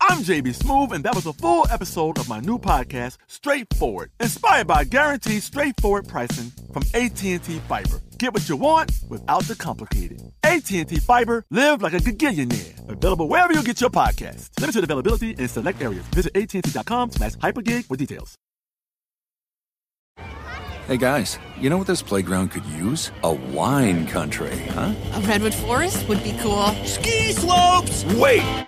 I'm JB Smoove, and that was a full episode of my new podcast, Straightforward, inspired by guaranteed straightforward pricing from AT&T Fiber. Get what you want without the complicated. AT&T Fiber, live like a gigillionaire. Available wherever you get your podcast. Limited availability in select areas. Visit AT&T.com slash hypergig for details. Hey guys, you know what this playground could use? A wine country, huh? A redwood forest would be cool. Ski slopes! Wait!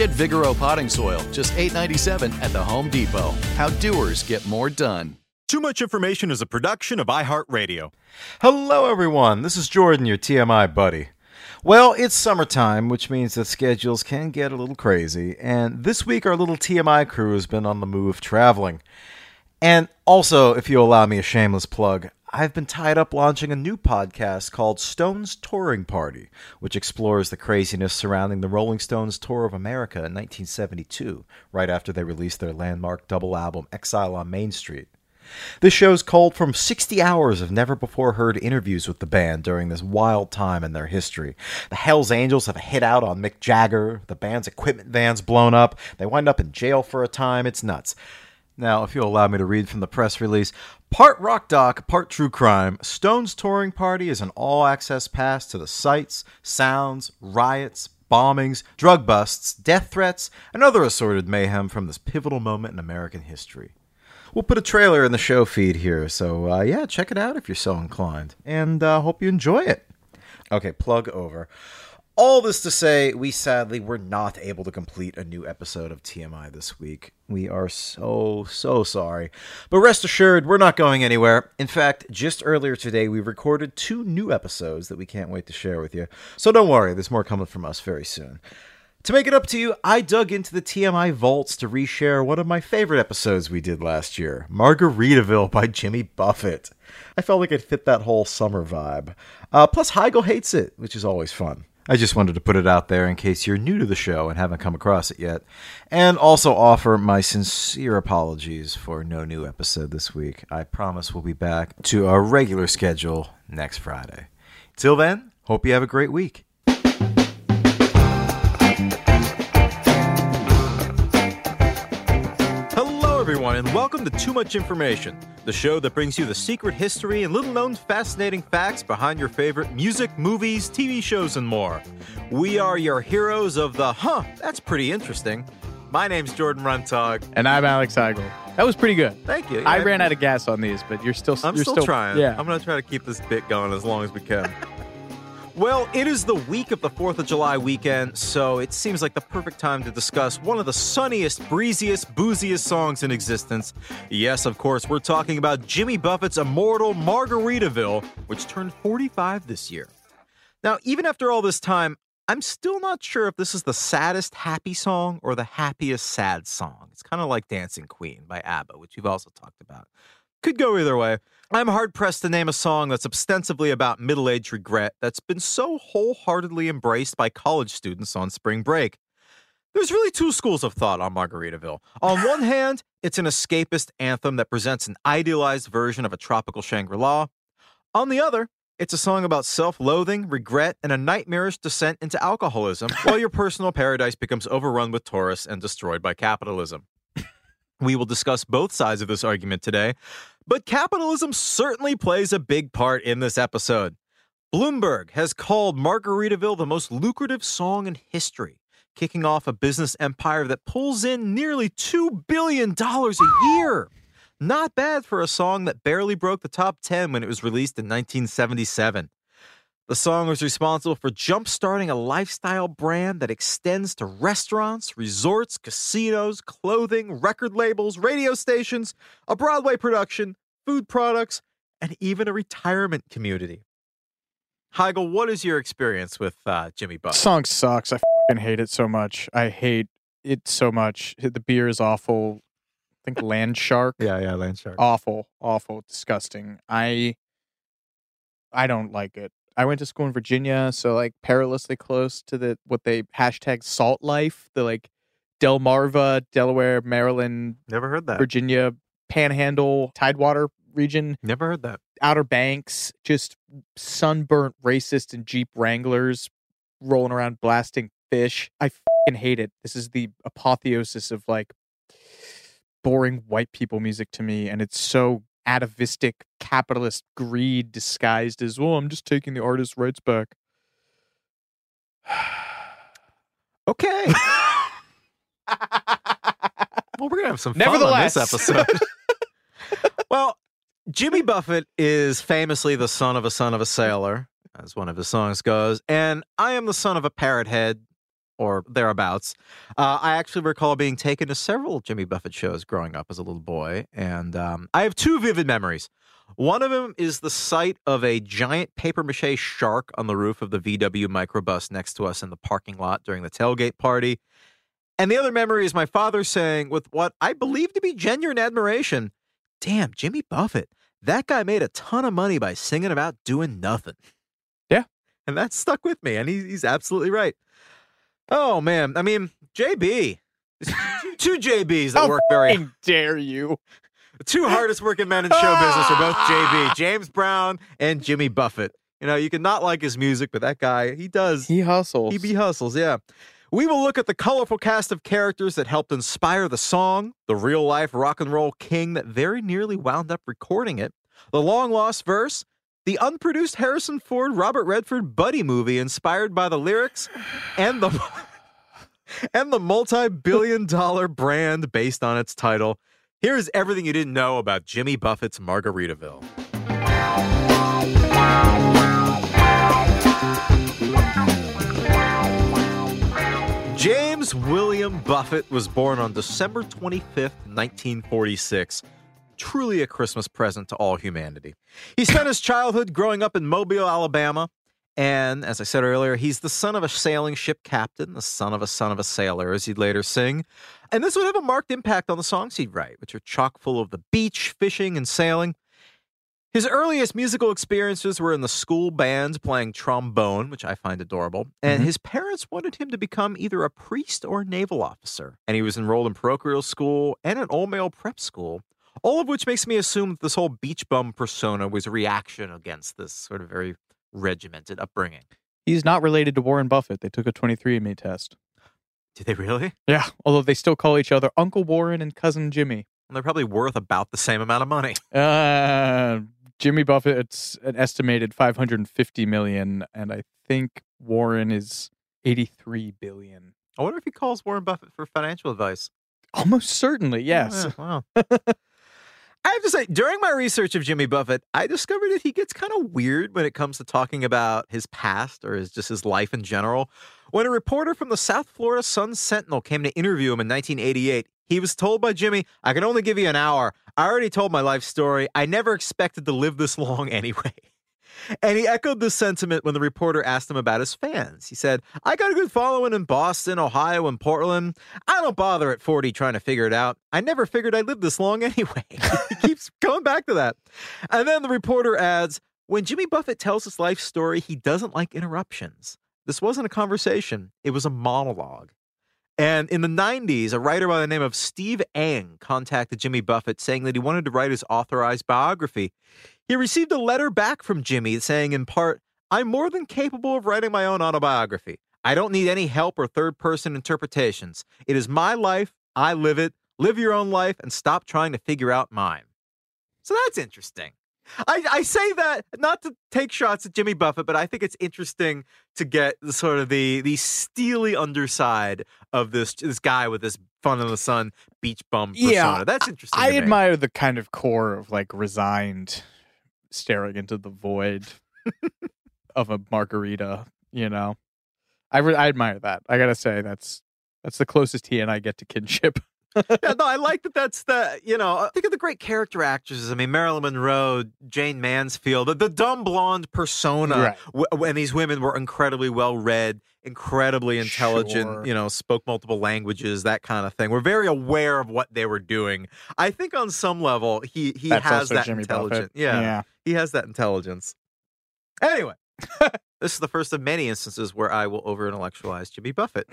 Get Vigoro potting soil, just $8.97 at the Home Depot. How doers get more done. Too Much Information is a production of iHeartRadio. Hello, everyone. This is Jordan, your TMI buddy. Well, it's summertime, which means that schedules can get a little crazy, and this week our little TMI crew has been on the move traveling. And also, if you allow me a shameless plug, I've been tied up launching a new podcast called Stones Touring Party, which explores the craziness surrounding the Rolling Stones tour of America in 1972, right after they released their landmark double album Exile on Main Street. This show's culled from 60 hours of never before heard interviews with the band during this wild time in their history. The Hells Angels have a hit out on Mick Jagger, the band's equipment van's blown up, they wind up in jail for a time, it's nuts. Now, if you'll allow me to read from the press release, part rock doc, part true crime, Stone's touring party is an all access pass to the sights, sounds, riots, bombings, drug busts, death threats, and other assorted mayhem from this pivotal moment in American history. We'll put a trailer in the show feed here, so uh, yeah, check it out if you're so inclined, and uh, hope you enjoy it. Okay, plug over. All this to say, we sadly were not able to complete a new episode of TMI this week. We are so, so sorry. But rest assured, we're not going anywhere. In fact, just earlier today, we recorded two new episodes that we can't wait to share with you. So don't worry, there's more coming from us very soon. To make it up to you, I dug into the TMI vaults to reshare one of my favorite episodes we did last year Margaritaville by Jimmy Buffett. I felt like it fit that whole summer vibe. Uh, plus, Heigl hates it, which is always fun. I just wanted to put it out there in case you're new to the show and haven't come across it yet. And also offer my sincere apologies for no new episode this week. I promise we'll be back to our regular schedule next Friday. Till then, hope you have a great week. Everyone, and welcome to Too Much Information, the show that brings you the secret history and little known fascinating facts behind your favorite music, movies, TV shows, and more. We are your heroes of the, huh, that's pretty interesting. My name's Jordan Runtagh. And I'm Alex Heigl. That was pretty good. Thank you. I Yeah, ran out of gas on these, but you're still. I'm you're still, trying. Yeah. I'm going to try to keep this bit going as long as we can. well, it is the week of the 4th of July weekend, so it seems like the perfect time to discuss one of the sunniest, breeziest, booziest songs in existence. Yes, of course, we're talking about Jimmy Buffett's immortal Margaritaville, which turned 45 this year. Now, even after all this time, I'm still not sure if this is the saddest happy song or the happiest sad song. It's kind of like Dancing Queen by ABBA, which we've also talked about. Could go either way. I'm hard pressed to name a song that's ostensibly about middle aged regret that's been so wholeheartedly embraced by college students on spring break. There's really two schools of thought on Margaritaville. On one hand, it's an escapist anthem that presents an idealized version of a tropical Shangri La. On the other, it's a song about self loathing, regret, and a nightmarish descent into alcoholism while your personal paradise becomes overrun with tourists and destroyed by capitalism. We will discuss both sides of this argument today, but capitalism certainly plays a big part in this episode. Bloomberg has called Margaritaville the most lucrative song in history, kicking off a business empire that pulls in nearly $2 billion a year. Not bad for a song that barely broke the top 10 when it was released in 1977. The song was responsible for jump-starting a lifestyle brand that extends to restaurants, resorts, casinos, clothing, record labels, radio stations, a Broadway production, food products, and even a retirement community. Heigl, what is your experience with uh, Jimmy Buffett? Song sucks. I fucking hate it so much. I hate it so much. The beer is awful. I think Land Shark. Yeah, yeah, Land Shark. Awful, awful, disgusting. I I don't like it. I went to school in Virginia, so like perilously close to the what they hashtag salt life, the like Delmarva, Delaware, Maryland, Never heard that. Virginia panhandle, tidewater region, Never heard that. Outer Banks, just sunburnt racist and Jeep Wranglers rolling around blasting fish. I fucking hate it. This is the apotheosis of like boring white people music to me, and it's so atavistic capitalist greed disguised as well. I'm just taking the artist's rights back. Okay. well, we're gonna have some fun on this Nevertheless. episode. well, Jimmy Buffett is famously the son of a son of a sailor, as one of his songs goes, and I am the son of a parrot head, or thereabouts. Uh, I actually recall being taken to several Jimmy Buffett shows growing up as a little boy, and um, I have two vivid memories. One of them is the sight of a giant paper mache shark on the roof of the VW microbus next to us in the parking lot during the tailgate party. And the other memory is my father saying, with what I believe to be genuine admiration, Damn, Jimmy Buffett, that guy made a ton of money by singing about doing nothing. Yeah. And that stuck with me, and he, he's absolutely right. Oh, man. I mean, JB. two, JBs that work very dare you? the two hardest working men in show business are both JB, James Brown and Jimmy Buffett. You know, you can not like his music, but that guy, he does. He hustles. He be hustles, yeah. We will look at the colorful cast of characters that helped inspire the song, the real life rock and roll king that very nearly wound up recording it, the long lost verse, the unproduced Harrison Ford Robert Redford buddy movie inspired by the lyrics, and the and the multi-billion dollar brand based on its title. Here's everything you didn't know about Jimmy Buffett's Margaritaville. James William Buffett was born on December 25th, 1946. Truly a Christmas present to all humanity. He spent his childhood growing up in Mobile, Alabama. And as I said earlier, he's the son of a sailing ship captain, the son of a son of a sailor, as he'd later sing. And this would have a marked impact on the songs he'd write, which are chock full of the beach, fishing, and sailing. His earliest musical experiences were in the school band playing trombone, which I find adorable. And mm-hmm. his parents wanted him to become either a priest or a naval officer. And he was enrolled in parochial school and an all male prep school. All of which makes me assume that this whole beach bum persona was a reaction against this sort of very regimented upbringing. He's not related to Warren Buffett. They took a 23andMe test. Did they really? Yeah, although they still call each other Uncle Warren and Cousin Jimmy. And they're probably worth about the same amount of money. Uh, Jimmy Buffett, it's an estimated 550 million, and I think Warren is 83 billion. I wonder if he calls Warren Buffett for financial advice. Almost certainly, yes. Yeah, wow. I have to say, during my research of Jimmy Buffett, I discovered that he gets kind of weird when it comes to talking about his past or his, just his life in general. When a reporter from the South Florida Sun Sentinel came to interview him in 1988, he was told by Jimmy, I can only give you an hour. I already told my life story. I never expected to live this long anyway. And he echoed this sentiment when the reporter asked him about his fans. He said, I got a good following in Boston, Ohio, and Portland. I don't bother at 40 trying to figure it out. I never figured I'd live this long anyway. he keeps going back to that. And then the reporter adds, when Jimmy Buffett tells his life story, he doesn't like interruptions. This wasn't a conversation, it was a monologue. And in the 90s, a writer by the name of Steve Eng contacted Jimmy Buffett saying that he wanted to write his authorized biography. He received a letter back from Jimmy saying, in part, I'm more than capable of writing my own autobiography. I don't need any help or third person interpretations. It is my life. I live it. Live your own life and stop trying to figure out mine. So that's interesting. I, I say that not to take shots at Jimmy Buffett, but I think it's interesting to get the sort of the the steely underside of this this guy with this fun in the sun beach bum persona. Yeah, That's interesting. I me. admire the kind of core of like resigned staring into the void. of a margarita. You know, I re- I admire that. I gotta say that's that's the closest he and I get to kinship. yeah, no, I like that. That's the you know. Uh, think of the great character actresses. I mean, Marilyn Monroe, Jayne Mansfield, the, the dumb blonde persona. Right. W- and these women were incredibly well read, incredibly intelligent. Sure. You know, spoke multiple languages, that kind of thing. We're very aware of what they were doing. I think on some level, he he That's has that Jimmy intelligence. Yeah, yeah. he has that intelligence. Anyway, this is the first of many instances where I will over intellectualize Jimmy Buffett.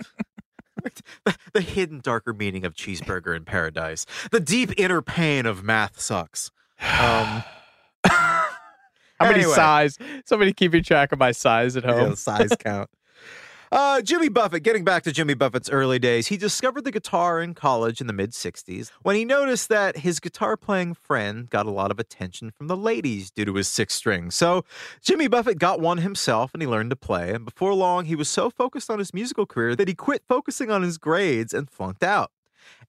The, the hidden darker meaning of cheeseburger in paradise, the deep inner pain of math sucks. Um, How many Anyway. size? Somebody keeping track of my size at yeah, home. size count. Uh, Jimmy Buffett, getting back to Jimmy Buffett's early days, he discovered the guitar in college in the mid 60s when he noticed that his guitar playing friend got a lot of attention from the ladies due to his six string. So Jimmy Buffett got one himself and he learned to play. And before long, he was so focused on his musical career that he quit focusing on his grades and flunked out.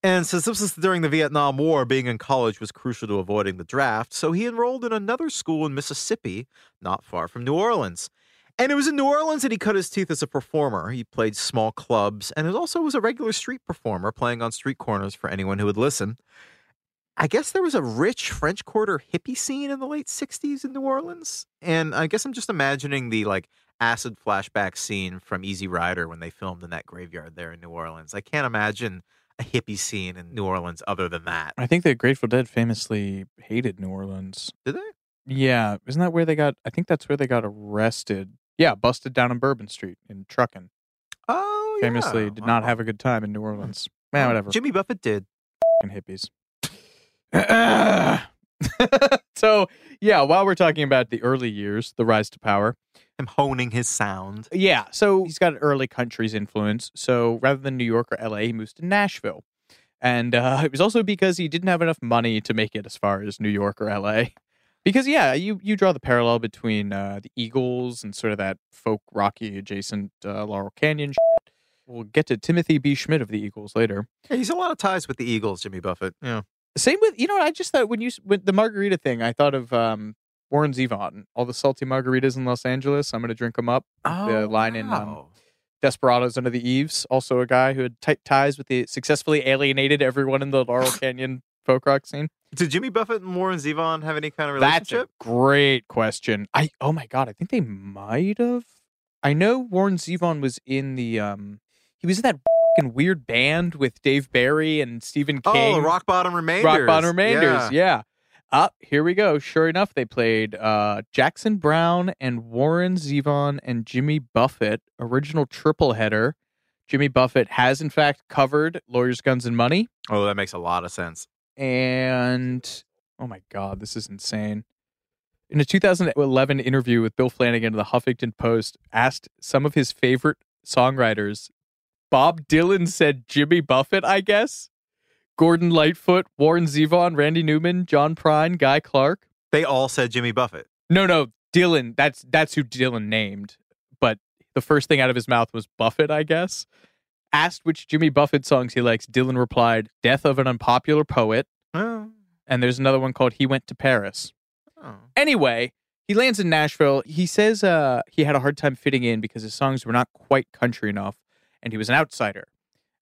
And since this was during the Vietnam War, being in college was crucial to avoiding the draft, so he enrolled in another school in Mississippi, not far from New Orleans. And it was in New Orleans that he cut his teeth as a performer. He played small clubs and it also was a regular street performer, playing on street corners for anyone who would listen. I guess there was a rich French Quarter hippie scene in the late 60s in New Orleans. And I guess I'm just imagining the like acid flashback scene from Easy Rider when they filmed in that graveyard there in New Orleans. I can't imagine a hippie scene in New Orleans other than that. I think the Grateful Dead famously hated New Orleans. Did they? Yeah, isn't that where they got? I think that's where they got arrested. Yeah, busted down on Bourbon Street in trucking. Oh, Famously, yeah. did not have a good time in New Orleans. Man, whatever. Jimmy Buffett did. Fucking hippies. so yeah, while we're talking about the early years, the rise to power. Him honing his sound. Yeah, so he's got early country's influence. So rather than New York or L.A., he moves to Nashville, and uh, it was also because he didn't have enough money to make it as far as New York or L.A. Because yeah, you you draw the parallel between uh, the Eagles and sort of that folk rocky adjacent uh, Laurel Canyon. Shit. We'll get to Timothy B. Schmit of the Eagles later. Yeah, he's a lot of ties with the Eagles, Jimmy Buffett. Yeah. Same with you know I just thought when you with the margarita thing, I thought of um, Warren Zevon, all the salty margaritas in Los Angeles. I'm gonna drink them up. the line in um. Desperados Under the Eaves, also a guy who had tight ties with the successfully alienated everyone in the Laurel Canyon folk rock scene. Did Jimmy Buffett and Warren Zevon have any kind of relationship? That's a great question. I oh my god, I think they might have. I know Warren Zevon was in the um he was in that fucking weird band with Dave Barry and Stephen King. Oh, the Rock Bottom Remainders. Rock Bottom Remainders. Yeah. Yeah. Up here we go. Sure enough, they played uh, Jackson Browne and Warren Zevon and Jimmy Buffett, original triple header. Jimmy Buffett has in fact covered Lawyers, Guns, and Money. Oh, that makes a lot of sense. And oh my God, this is insane. In a 2011 interview with Bill Flanagan of the Huffington Post, asked some of his favorite songwriters, Bob Dylan said Jimmy Buffett, I guess. Gordon Lightfoot, Warren Zevon, Randy Newman, John Prine, Guy Clark. They all said Jimmy Buffett. No, no, Dylan. That's that's who Dylan named. But the first thing out of his mouth was Buffett, I guess. Asked which Jimmy Buffett songs he likes, Dylan replied, "Death of an Unpopular Poet," Oh. and there's another one called "He Went to Paris." oh. Anyway, he lands in Nashville. He says uh, he had a hard time fitting in because his songs were not quite country enough, and he was an outsider.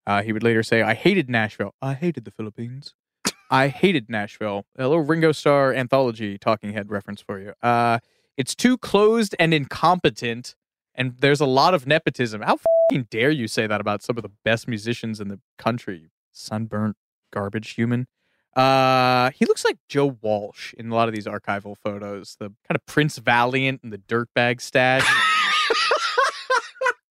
Uh, he would later say, "I hated Nashville. I hated the Philippines. I hated Nashville." A little Ringo Starr anthology Talking Head reference for you. Uh, it's too closed and incompetent, and there's a lot of nepotism. How dare you say that about some of the best musicians in the country? Sunburnt garbage human. Uh, he looks like Joe Walsh in a lot of these archival photos. The kind of Prince Valiant and the dirtbag stash.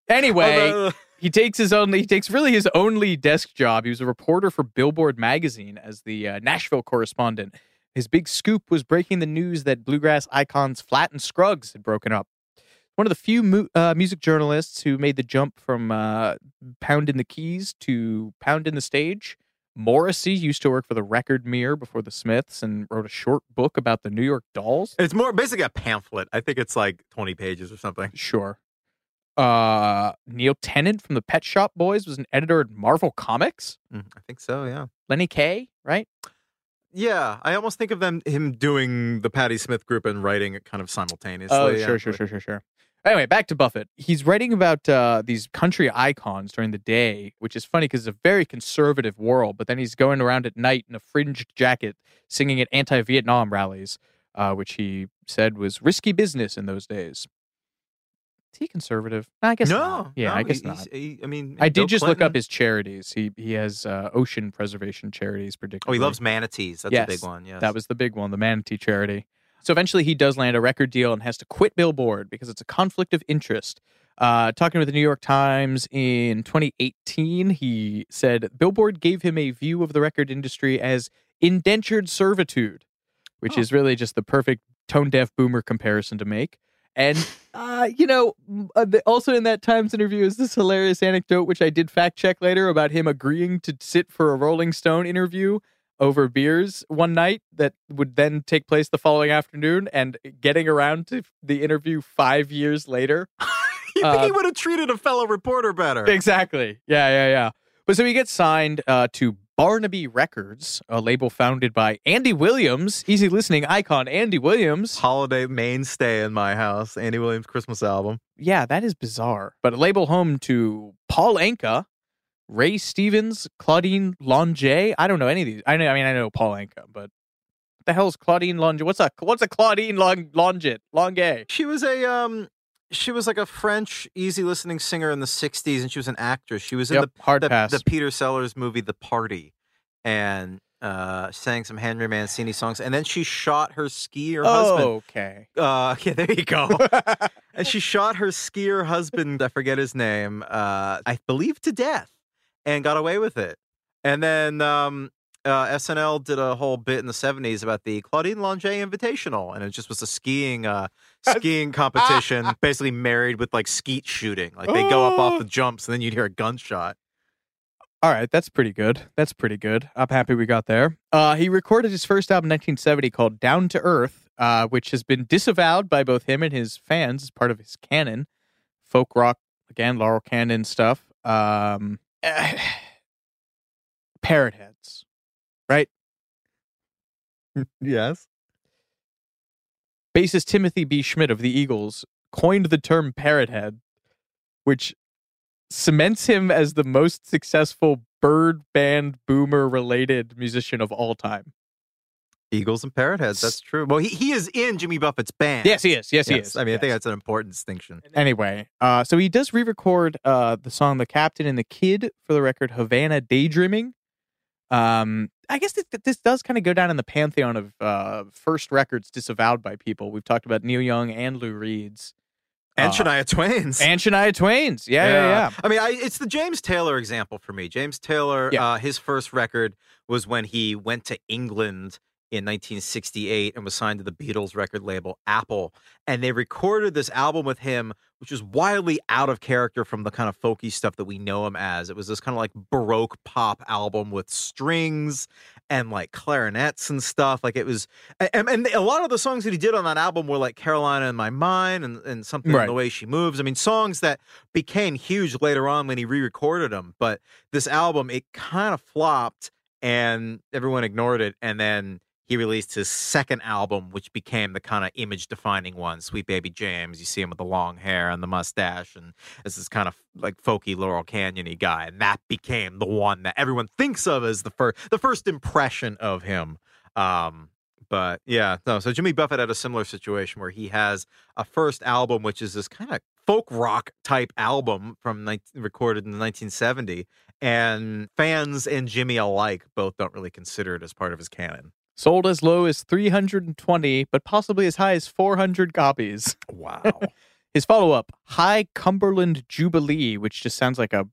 anyway, Although- he takes his only he takes really his only desk job. He was a reporter for Billboard magazine as the uh, Nashville correspondent. His big scoop was breaking the news that bluegrass icons Flatt and Scruggs had broken up. One of the few mu- uh, music journalists who made the jump from uh, pound in the keys to pounding the stage. Morrissey used to work for the Record Mirror before the Smiths and wrote a short book about the New York Dolls. it's more basically a pamphlet. I think it's like 20 pages or something. Sure. Uh, Neil Tennant from the Pet Shop Boys was an editor at Marvel Comics. Mm, I think so, yeah. Lenny Kaye, right? Yeah, I almost think of them him doing the Patti Smith group and writing it kind of simultaneously. Oh, yeah. sure, sure, sure, sure, sure. Anyway, back to Buffett. He's writing about uh, these country icons during the day, which is funny because it's a very conservative world. But then he's going around at night in a fringed jacket, singing at anti-Vietnam rallies, uh, which he said was risky business in those days. Is he conservative? I guess no, not. Yeah, no, I guess not. he- I mean, I did Bill just look up his charities. He he has uh, ocean preservation charities, Oh, he loves manatees. That's yes, a big one. Yes, That was the big one, the manatee charity. So eventually he does land a record deal and has to quit Billboard because it's a conflict of interest. Uh, talking with the New York Times in 2018, he said Billboard gave him a view of the record industry as indentured servitude, which Oh. is really just the perfect tone deaf boomer comparison to make. And, uh, you know, uh, also in that Times interview is this hilarious anecdote, which I did fact check later about him agreeing to sit for a Rolling Stone interview over beers one night that would then take place the following afternoon and getting around to the interview five years later. you think he uh, would have treated a fellow reporter better? Exactly. Yeah, yeah, yeah. But so he gets signed uh, to Barnaby Records, a label founded by Andy Williams, easy listening icon Andy Williams. Holiday mainstay in my house. Andy Williams Christmas album. Yeah, that is bizarre. But a label home to Paul Anka, Ray Stevens, Claudine Longet. I don't know any of these. I know. I mean, I know Paul Anka, but what the hell is Claudine Longet? What's a what's a Claudine Long Longit Longe? She was a um she was like a French easy listening singer in the 60s and she was an actress. She was in Yep, hard the, the pass. the Peter Sellers movie The Party and uh sang some Henry Mancini songs and then she shot her skier husband. Oh, okay. Uh yeah, there you go. and she shot her skier husband, I forget his name, uh I believe to death and got away with it. And then um uh, SNL did a whole bit in the 70s about the Claudine Longet Invitational, and it just was a skiing uh, skiing competition, basically married with like skeet shooting. Like they go up off the jumps, and then you'd hear a gunshot. All right, that's pretty good. That's pretty good. I'm happy we got there. Uh, he recorded his first album in 1970 called Down to Earth, uh, which has been disavowed by both him and his fans as part of his canon. Folk rock, again, Laurel Canyon stuff. Um, parrot heads, right? Yes. Bassist Timothy B. Schmit of the Eagles coined the term parrot head, which cements him as the most successful bird band boomer related musician of all time. Eagles and Parrotheads. That's true. Well, he, he is in Jimmy Buffett's band. Yes, he is. Yes, he is. I mean, I think that's an important distinction. Anyway, uh, so he does re-record uh, the song "The Captain and the Kid" for the record "Havana Daydreaming." Um, I guess this, this does kind of go down in the pantheon of uh, first records disavowed by people. We've talked about Neil Young and Lou Reed's And Uh, Shania Twain's. and Shania Twain's. Yeah, yeah, yeah. I mean, I, it's the James Taylor example for me. James Taylor, Yeah. uh, his first record was when he went to England in 1968 and was signed to the Beatles record label Apple. And they recorded this album with him, which was wildly out of character from the kind of folky stuff that we know him as. It was this kind of like Baroque pop album with strings and like clarinets and stuff. Like it was, and, and a lot of the songs that he did on that album were like Carolina in My Mind and, and something in the way she moves. I mean, songs that became huge later on when he re-recorded them. But this album, it kind of flopped and everyone ignored it. And then he released his second album, which became the kind of image-defining one, "Sweet Baby James." You see him with the long hair and the mustache, and this is kind of like folky Laurel Canyon-y guy, and that became the one that everyone thinks of as the first, the first impression of him. Um, but yeah, no. So Jimmy Buffett had a similar situation where he has a first album, which is this kind of folk rock type album from 19, recorded in 1970, and fans and Jimmy alike both don't really consider it as part of his canon. Sold as low as 320, but possibly as high as 400 copies. Wow. His follow up, High Cumberland Jubilee, which just sounds like a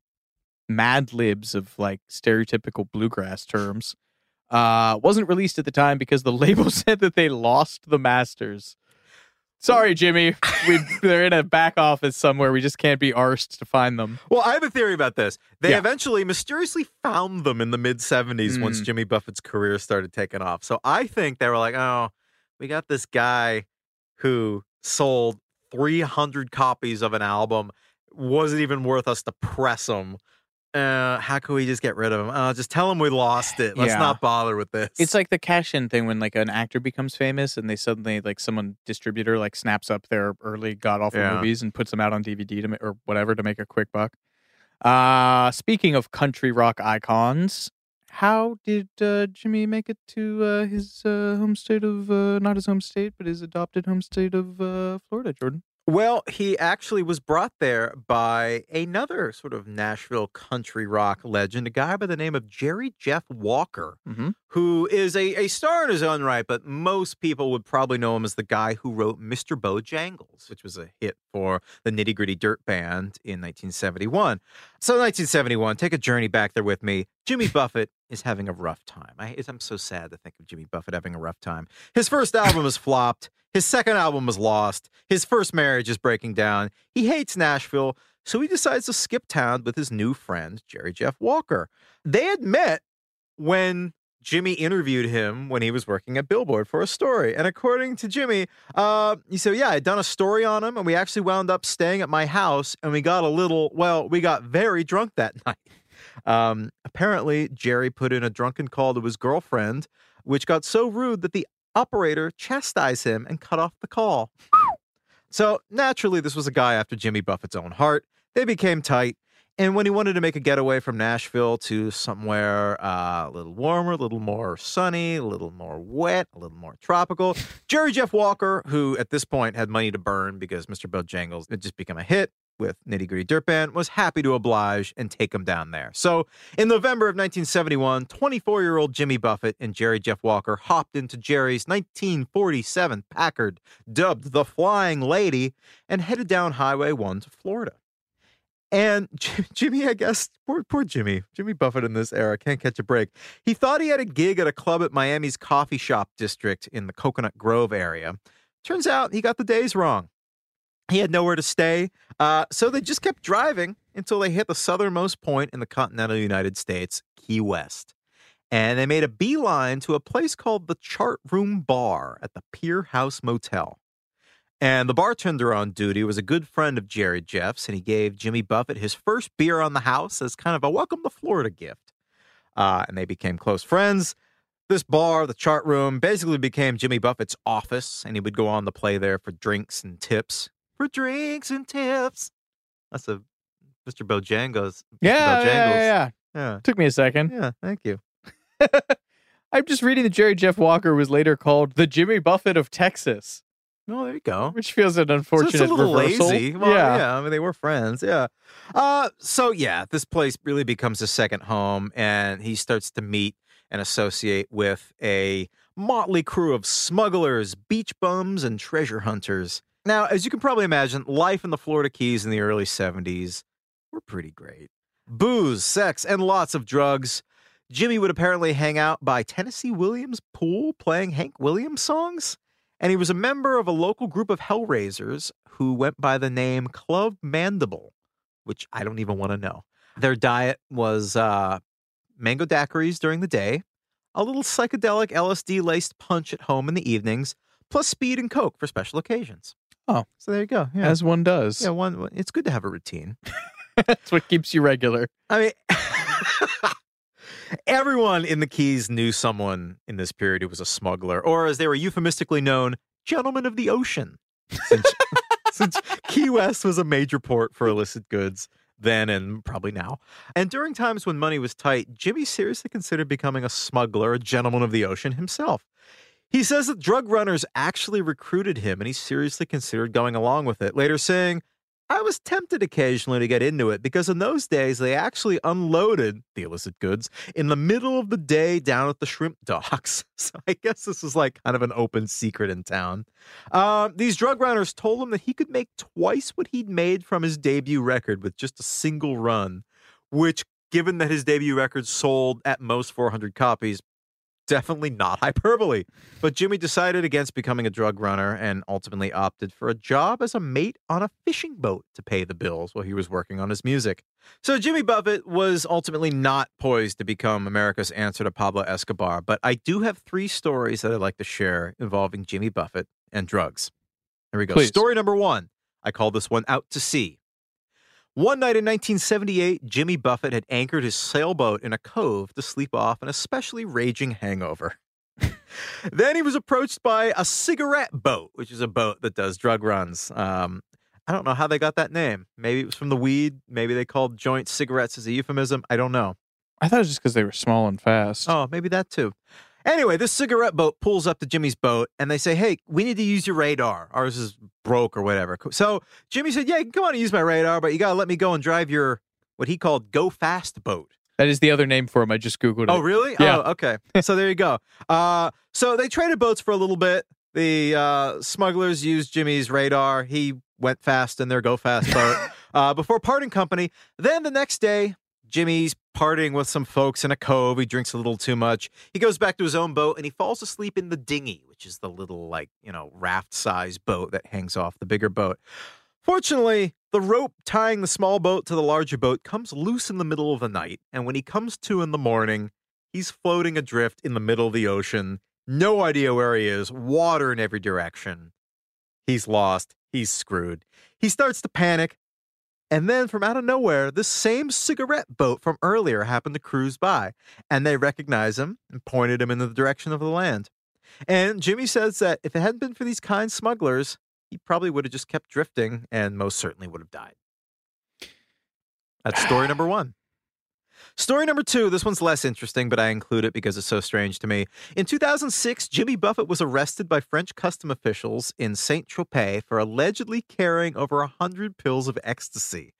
mad libs of like stereotypical bluegrass terms, uh, wasn't released at the time because the label said that they lost the masters. Sorry, Jimmy. We, they're in a back office somewhere. We just can't be arsed to find them. Well, I have a theory about this. They Yeah. eventually mysteriously found them in the mid 70s once Mm. Jimmy Buffett's career started taking off. So I think they were like, oh, we got this guy who sold 300 copies of an album. Wasn't even worth us to press him. Uh, how can we just get rid of him? Uh, just tell him we lost it. Let's Yeah. not bother with this. It's like the cash in thing when like an actor becomes famous and they suddenly like someone distributor like snaps up their early god awful Yeah. movies and puts them out on DVD to ma- or whatever to make a quick buck. Uh speaking of country rock icons, how did uh, Jimmy make it to uh, his uh, home state of uh, not his home state but his adopted home state of uh, Florida, Jordan? Well, he actually was brought there by another sort of Nashville country rock legend, a guy by the name of Jerry Jeff Walker, Mm-hmm. who is a, a star in his own right, but most people would probably know him as the guy who wrote Mr. Bojangles, which was a hit for the Nitty Gritty Dirt Band in 1971. So, 1971, take a journey back there with me. Jimmy Buffett is having a rough time. I, I'm so sad to think of Jimmy Buffett having a rough time. His first album is flopped. His second album was lost. His first marriage is breaking down. He hates Nashville, so he decides to skip town with his new friend, Jerry Jeff Walker. They had met when Jimmy interviewed him when he was working at Billboard for a story. And according to Jimmy, uh, he said, Yeah, I'd done a story on him, and we actually wound up staying at my house, and we got a little, well, we got very drunk that night. Um, apparently, Jerry put in a drunken call to his girlfriend, which got so rude that the operator chastised him and cut off the call. So, naturally, this was a guy after Jimmy Buffett's own heart. They became tight. And when he wanted to make a getaway from Nashville to somewhere uh, a little warmer, a little more sunny, a little more wet, a little more tropical, Jerry Jeff Walker, who at this point had money to burn because Mr. Bojangles had just become a hit with Nitty Gritty Dirt Band, was happy to oblige and take him down there. So in November of 1971, 24 year old Jimmy Buffett and Jerry Jeff Walker hopped into Jerry's 1947 Packard, dubbed the Flying Lady, and headed down Highway 1 to Florida. And Jimmy, I guess, poor, poor Jimmy, Jimmy Buffett in this era can't catch a break. He thought he had a gig at a club at Miami's coffee shop district in the Coconut Grove area. Turns out he got the days wrong. He had nowhere to stay, uh, so they just kept driving until they hit the southernmost point in the continental United States, Key West. And they made a beeline to a place called the Chart Room Bar at the Pier House Motel. And the bartender on duty was a good friend of Jerry Jeff's, and he gave Jimmy Buffett his first beer on the house as kind of a welcome to Florida gift. Uh, and they became close friends. This bar, the chart room, basically became Jimmy Buffett's office, and he would go on to play there for drinks and tips. For drinks and tips. That's a Mr. Bojangles. Mr. Yeah, yeah, Bojangles. yeah, yeah. yeah. Took me a second. Yeah, thank you. I'm just reading that Jerry Jeff Walker was later called the Jimmy Buffett of Texas, Well, there you go. which feels an So unfortunate it's a little reversal. lazy. Well, yeah. yeah. I mean, they were friends. Yeah. Uh, so yeah, this place really becomes a second home, and he starts to meet and associate with a motley crew of smugglers, beach bums, and treasure hunters. Now, as you can probably imagine, life in the Florida Keys in the early 70s were pretty great. Booze, sex, and lots of drugs. Jimmy would apparently hang out by Tennessee Williams Pool playing Hank Williams songs. And he was a member of a local group of Hellraisers who went by the name Club Mandible, which I don't even want to know. Their diet was uh, mango daiquiris during the day, a little psychedelic LSD laced punch at home in the evenings, plus speed and coke for special occasions. Oh. so there you go. Yeah, As one does. yeah. One, it's good to have a routine. That's what keeps you regular. I mean, everyone in the Keys knew someone in this period who was a smuggler, or as they were euphemistically known, gentlemen of the ocean. Since, since Key West was a major port for illicit goods then and probably now. And during times when money was tight, Jimmy seriously considered becoming a smuggler, a gentleman of the ocean himself. He says that drug runners actually recruited him and he seriously considered going along with it, later saying, I was tempted occasionally to get into it because in those days they actually unloaded the illicit goods in the middle of the day down at the shrimp docks. So I guess this was like kind of an open secret in town. Um, these drug runners told him that he could make twice what he'd made from his debut record with just a single run, which, given that his debut record sold at most 400 copies, definitely not hyperbole. But Jimmy decided against becoming a drug runner and ultimately opted for a job as a mate on a fishing boat to pay the bills while he was working on his music. So Jimmy Buffett was ultimately not poised to become America's answer to Pablo Escobar, but I do have three stories that I'd like to share involving Jimmy Buffett and drugs. Here we go. Please. Story number one. I call this one Out to Sea. One night in 1978, Jimmy Buffett had anchored his sailboat in a cove to sleep off an especially raging hangover. then he was approached by a cigarette boat, which is a boat that does drug runs. Um, I don't know how they got that name. Maybe it was from the weed. Maybe they called joint cigarettes as a euphemism. I don't know. I thought it was just because they were small and fast. Oh, maybe that too. Anyway, this cigarette boat pulls up to Jimmy's boat and they say, Hey, we need to use your radar. Ours is broke or whatever. So Jimmy said, Yeah, come on and use my radar, but you got to let me go and drive your, what he called, go fast boat. That is the other name for him. I just Googled it. Oh, really? Yeah. Oh, okay. so there you go. Uh, so they traded boats for a little bit. The uh, smugglers used Jimmy's radar. He went fast in their go fast boat uh, before parting company. Then the next day, Jimmy's partying with some folks in a cove. He drinks a little too much. He goes back to his own boat and he falls asleep in the dinghy, which is the little, like, you know, raft size boat that hangs off the bigger boat. Fortunately, the rope tying the small boat to the larger boat comes loose in the middle of the night. And when he comes to in the morning, he's floating adrift in the middle of the ocean. No idea where he is, water in every direction. He's lost. He's screwed. He starts to panic. And then from out of nowhere, the same cigarette boat from earlier happened to cruise by, and they recognized him and pointed him in the direction of the land. And Jimmy says that if it hadn't been for these kind smugglers, he probably would have just kept drifting and most certainly would have died. That's story number one. Story number two, this one's less interesting, but I include it because it's so strange to me. In 2006, Jimmy Buffett was arrested by French custom officials in Saint Tropez for allegedly carrying over 100 pills of ecstasy,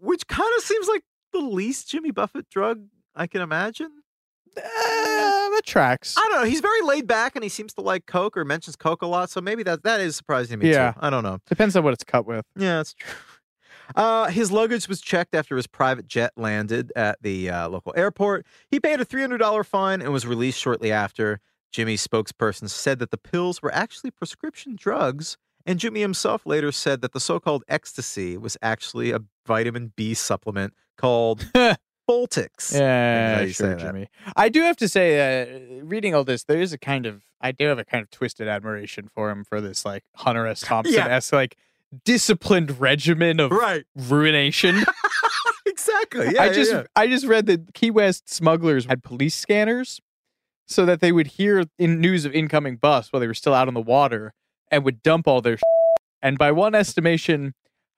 which kind of seems like the least Jimmy Buffett drug I can imagine. Uh, that tracks. I don't know. He's very laid back and he seems to like Coke or mentions Coke a lot. So maybe that, that is surprising to me Yeah. too. I don't know. Depends on what it's cut with. Yeah, that's true. Uh, his luggage was checked after his private jet landed at the uh, local airport. He paid a $300 fine and was released shortly after. Jimmy's spokesperson said that the pills were actually prescription drugs, and Jimmy himself later said that the so called ecstasy was actually a vitamin B supplement called Voltix. Yeah, sure. Jimmy. I do have to say, uh, reading all this, there is a kind of, I do have a kind of twisted admiration for him for this, like Hunter S. Thompson esque, like disciplined regimen of Right. ruination. exactly. Yeah, I yeah, just, yeah. I just read that Key West smugglers had police scanners, so that they would hear in news of incoming bus while they were still out on the water and would dump all their. And by one estimation,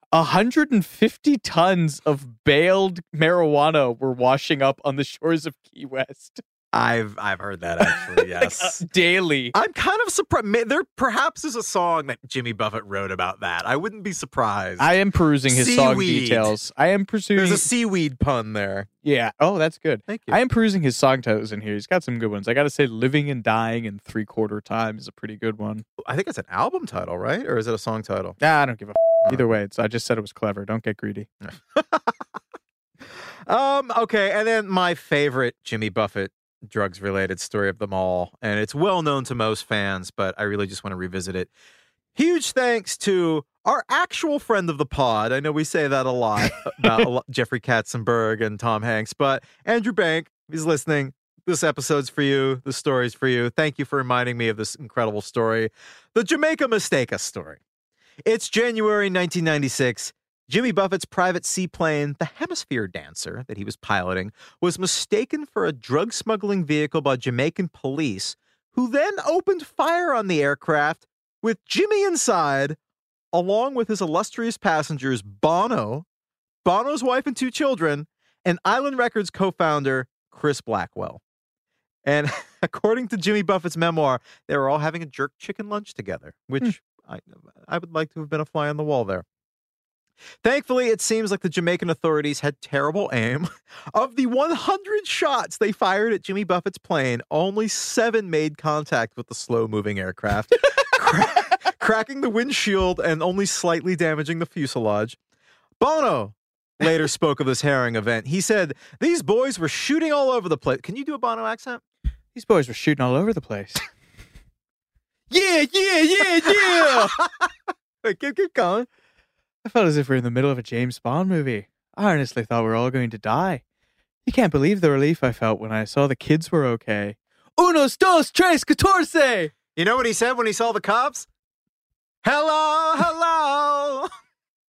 150 tons of baled marijuana were washing up on the shores of Key West I've I've heard that actually. Like, Yes. uh, daily. I'm kind of surprised. There perhaps is a song that Jimmy Buffett wrote about that. I wouldn't be surprised. I am perusing his song details. I am pursuing. There's a seaweed pun there. yeah. Oh, that's good. Thank you. I am perusing his song titles in here. He's got some good ones. I got to say, "Living and Dying in Three Quarter Time" is a pretty good one. I think it's an album title, right? Or is it a song title? Ah, I don't give a. F- Either way. I just said it was clever. Don't get greedy. Um, okay, and then my favorite Jimmy Buffett drugs related story of them all, and it's well known to most fans, but I really just want to revisit it. Huge thanks to our actual friend of the pod. I know we say that a lot about a lot, Jeffrey Katzenberg and Tom Hanks, but Andrew Bank is listening. This episode's for you. The story's for you. Thank you for reminding me of this incredible story, the Jamaica Mistaka story. It's January 1996. Jimmy Buffett's private seaplane, the Hemisphere Dancer, that he was piloting, was mistaken for a drug smuggling vehicle by Jamaican police, who then opened fire on the aircraft with Jimmy inside, along with his illustrious passengers Bono, Bono's wife and two children, and Island Records co founder Chris Blackwell. And according to Jimmy Buffett's memoir, they were all having a jerk chicken lunch together, hmm. which I, I would like to have been a fly on the wall there. Thankfully, it seems like the Jamaican authorities had terrible aim. Of the 100 shots they fired at Jimmy Buffett's plane, only seven made contact with the slow moving aircraft, cra- cracking the windshield and only slightly damaging the fuselage. Bono later spoke of this herring event. He said, These boys were shooting all over the place. Can you do a Bono accent? These boys were shooting all over the place. yeah, yeah, yeah, yeah. Wait, keep, keep going. I felt as if we were in the middle of a James Bond movie. I honestly thought we were all going to die. You can't believe the relief I felt when I saw the kids were okay. Unos, dos, tres, catorce! You know what he said when he saw the cops? Hello, hello.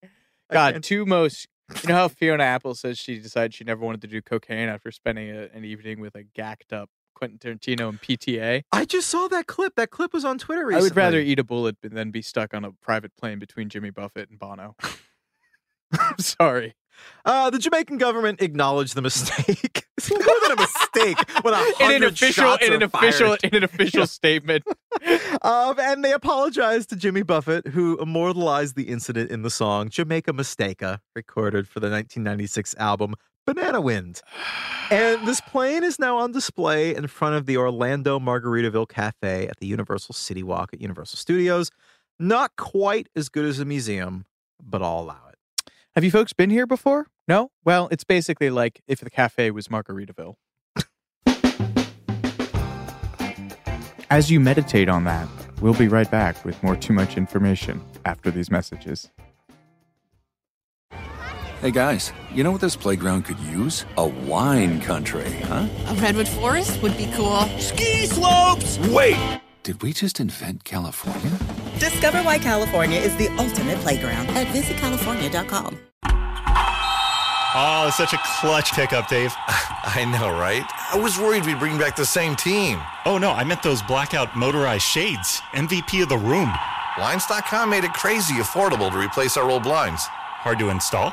God, two most You know how Fiona Apple says she decided she never wanted to do cocaine after spending a, an evening with a gacked up Quentin Tarantino and PTA? I just saw that clip. That clip was on Twitter recently. I would rather eat a bullet than be stuck on a private plane between Jimmy Buffett and Bono. I'm sorry. Uh, the Jamaican government acknowledged the mistake. it's more than a mistake when In an official, in an official, in an official statement. um, and they apologized to Jimmy Buffett, who immortalized the incident in the song Jamaica Mistaka, recorded for the 1996 album Banana Wind. And this plane is now on display in front of the Orlando Margaritaville Cafe at the Universal City Walk at Universal Studios. Not quite as good as a museum, but I'll allow it. Have you folks been here before? No? Well, it's basically like if the cafe was Margaritaville. As you meditate on that, we'll be right back with more Too Much Information after these messages. Hey guys, you know what this playground could use? A wine country, huh? A redwood forest would be cool. Ski slopes! Wait! Did we just invent California? Discover why California is the ultimate playground at visitcalifornia.com. Oh, it's such a clutch pickup, Dave. I know, right? I was worried we'd bring back the same team. Oh, no, I meant those blackout motorized shades. MVP of the room. Blinds.com made it crazy affordable to replace our old blinds. Hard to install?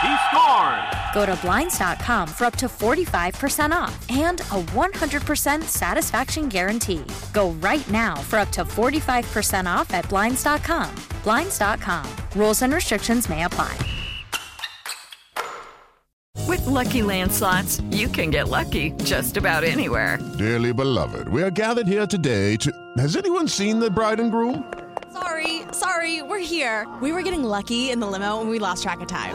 He scored! Go to Blinds.com for up to 45% off and a 100% satisfaction guarantee. Go right now for up to 45% off at Blinds.com. Blinds.com. Rules and restrictions may apply. With Lucky Land slots, you can get lucky just about anywhere. Dearly beloved, we are gathered here today to. Has anyone seen the bride and groom? Sorry, sorry, we're here. We were getting lucky in the limo and we lost track of time.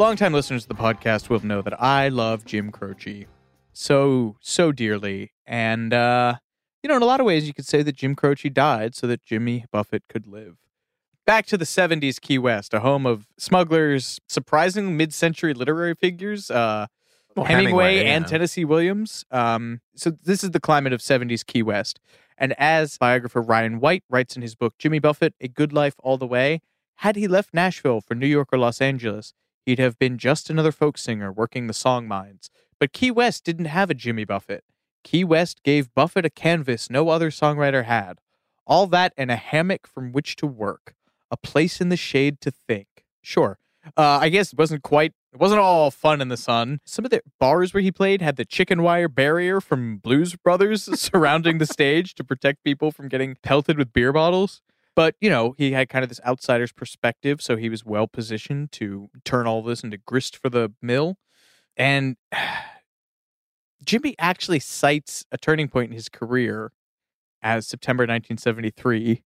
longtime listeners of the podcast will know that I love Jim Croce so so dearly, and uh, you know, in a lot of ways, you could say that Jim Croce died so that Jimmy Buffett could live. Back to the '70s Key West, a home of smugglers, surprising mid-century literary figures. Uh, Well, Hemingway, Hemingway, and. Tennessee Williams. Um, so this is the climate of 70s Key West. And as biographer Ryan White writes in his book, Jimmy Buffett, A Good Life All the Way, had he left Nashville for New York or Los Angeles, he'd have been just another folk singer working the song mines. But Key West didn't have a Jimmy Buffett. Key West gave Buffett a canvas no other songwriter had. All that and a hammock from which to work, a place in the shade to think. Sure. Uh, I guess it wasn't quite, it wasn't all fun in the sun. Some of the bars where he played had the chicken wire barrier from Blues Brothers surrounding the stage to protect people from getting pelted with beer bottles. But, you know, he had kind of this outsider's perspective, so he was well positioned to turn all this into grist for the mill. And Jimmy actually cites a turning point in his career as September 1973,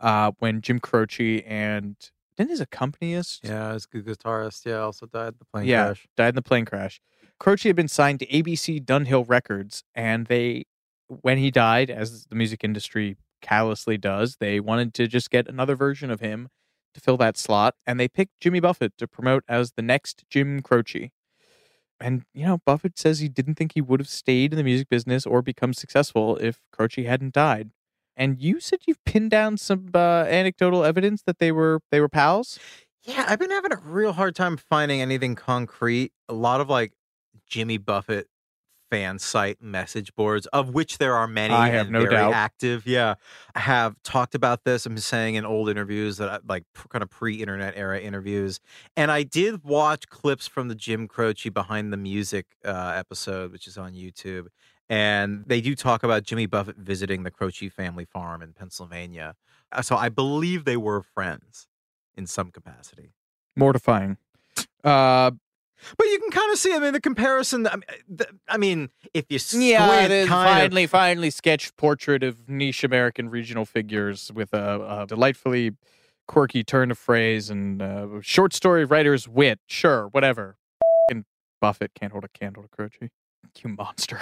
uh, when Jim Croce and didn't his accompanist Yeah, his guitarist. Yeah, also died in the plane yeah, crash. died in the plane crash. Croce had been signed to ABC Dunhill Records, and they, when he died, as the music industry callously does, they wanted to just get another version of him to fill that slot, and they picked Jimmy Buffett to promote as the next Jim Croce. And you know, Buffett says he didn't think he would have stayed in the music business or become successful if Croce hadn't died. And you said you've pinned down some uh, anecdotal evidence that they were they were pals. Yeah, I've been having a real hard time finding anything concrete. A lot of like Jimmy Buffett fan site message boards, of which there are many. I have and no very doubt. active. Yeah, have talked about this. I'm saying in old interviews that I, like kind of pre-internet era interviews, and I did watch clips from the Jim Croce behind the music uh, episode, which is on YouTube. And they do talk about Jimmy Buffett visiting the Croce family farm in Pennsylvania. Uh, So I believe they were friends in some capacity. Mortifying. Uh, But you can kind of see, I mean, the comparison. I mean, the, I mean if you squint, yeah, the kind of- finely, finely sketched portrait of niche American regional figures with a, a delightfully quirky turn of phrase and uh, short story writer's wit. Sure, whatever. And Buffett can't hold a candle to Croce. You monster.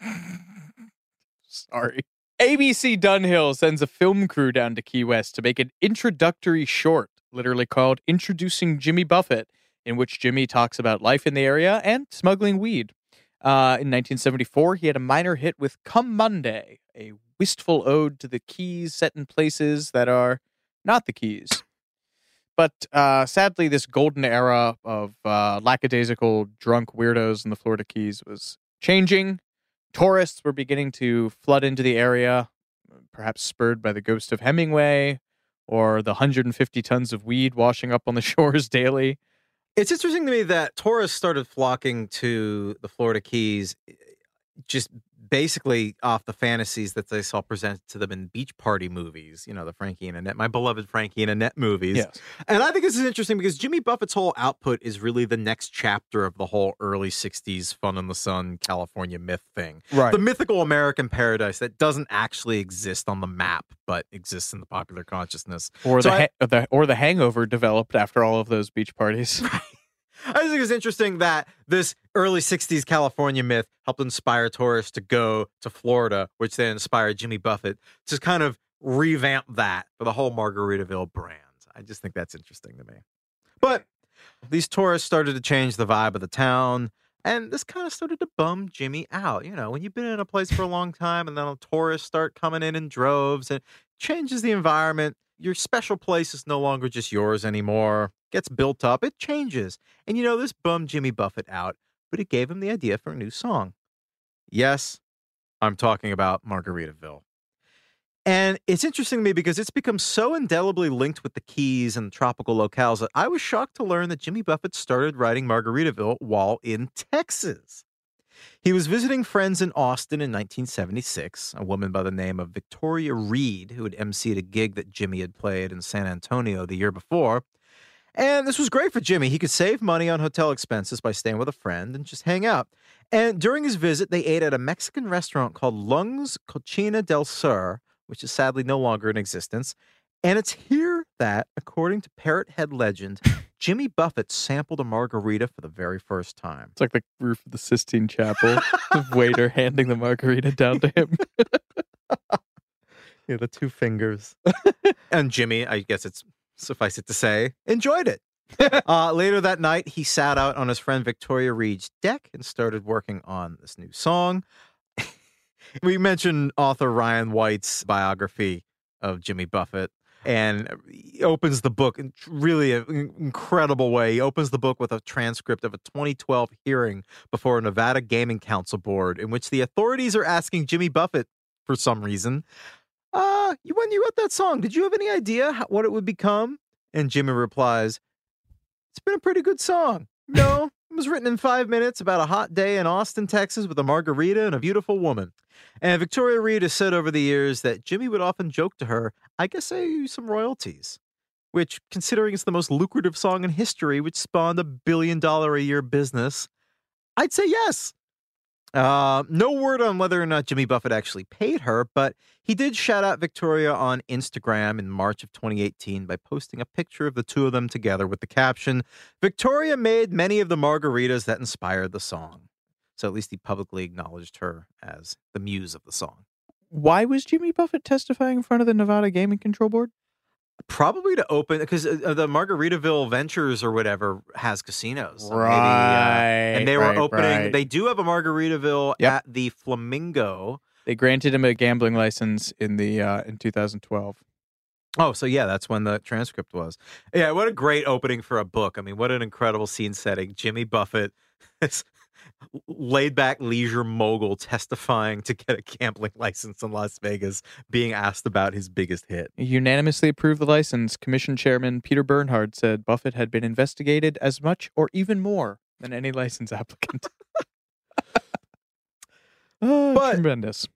Sorry. ABC Dunhill sends a film crew down to Key West to make an introductory short, literally called Introducing Jimmy Buffett, in which Jimmy talks about life in the area and smuggling weed. Uh, in 1974, he had a minor hit with Come Monday, a wistful ode to the Keys set in places that are not the Keys. But uh, sadly, this golden era of uh, lackadaisical drunk weirdos in the Florida Keys was changing. Tourists were beginning to flood into the area, perhaps spurred by the ghost of Hemingway or the 150 tons of weed washing up on the shores daily. It's interesting to me that tourists started flocking to the Florida Keys eh, just basically off the fantasies that they saw presented to them in beach party movies, you know, the Frankie and Annette, my beloved Frankie and Annette movies. Yes. And I think this is interesting because Jimmy Buffett's whole output is really the next chapter of the whole early 60s fun in the sun California myth thing. Right. The mythical American paradise that doesn't actually exist on the map, but exists in the popular consciousness. Or So the, I- ha- the or the hangover developed after all of those beach parties. I just think it's interesting that this early 60s California myth helped inspire tourists to go to Florida, which then inspired Jimmy Buffett to kind of revamp that for the whole Margaritaville brand. I just think that's interesting to me. But these tourists started to change the vibe of the town, and this kind of started to bum Jimmy out. You know, when you've been in a place for a long time and then tourists start coming in in droves and changes the environment, your special place is no longer just yours anymore. Gets built up, it changes. And you know, this bummed Jimmy Buffett out, but it gave him the idea for a new song. Yes, I'm talking about Margaritaville. And it's interesting to me because it's become so indelibly linked with the Keys and tropical locales that I was shocked to learn that Jimmy Buffett started writing Margaritaville while in Texas. He was visiting friends in Austin in 1976, a woman by the name of Victoria Reed, who had emceed a gig that Jimmy had played in San Antonio the year before. And this was great for Jimmy. He could save money on hotel expenses by staying with a friend and just hang out. And during his visit, they ate at a Mexican restaurant called Lung's Cocina del Sur, which is sadly no longer in existence. And it's here that, according to Parrot Head legend, Jimmy Buffett sampled a margarita for the very first time. It's like the roof of the Sistine Chapel. the waiter handing the margarita down to him. Yeah, the two fingers. and Jimmy, I guess it's suffice it to say, enjoyed it. uh, later that night, he sat out on his friend Victoria Reed's deck and started working on this new song. we mentioned author Ryan White's biography of Jimmy Buffett. And he opens the book in really an incredible way. He opens the book with a transcript of a 2012 hearing before a Nevada Gaming Council board, in which the authorities are asking Jimmy Buffett, for some reason, uh, when you wrote that song, did you have any idea how, what it would become? And Jimmy replies, It's been a pretty good song. No, it was written in five minutes about a hot day in Austin, Texas, with a margarita and a beautiful woman. And Victoria Reed has said over the years that Jimmy would often joke to her, I guess I owe you some royalties. Which, considering it's the most lucrative song in history, which spawned a billion dollar a year business, I'd say yes. Uh, no word on whether or not Jimmy Buffett actually paid her, but he did shout out Victoria on Instagram in March of 2018 by posting a picture of the two of them together with the caption Victoria made many of the margaritas that inspired the song. So at least he publicly acknowledged her as the muse of the song. Why was Jimmy Buffett testifying in front of the Nevada Gaming Control Board? Probably to open because uh, the Margaritaville Ventures or whatever has casinos, So maybe, uh, Right, and they were opening. right. They do have a Margaritaville Yep. at the Flamingo. They granted him a gambling license in the uh, in 2012. Oh, so yeah, that's when the transcript was. Yeah, what a great opening for a book. I mean, what an incredible scene setting. Jimmy Buffett is laid back leisure mogul testifying to get a gambling license in Las Vegas, being asked about his biggest hit. Unanimously approved the license. Commission Chairman Peter Bernhard said Buffett had been investigated as much or even more than any license applicant. oh, But- tremendous.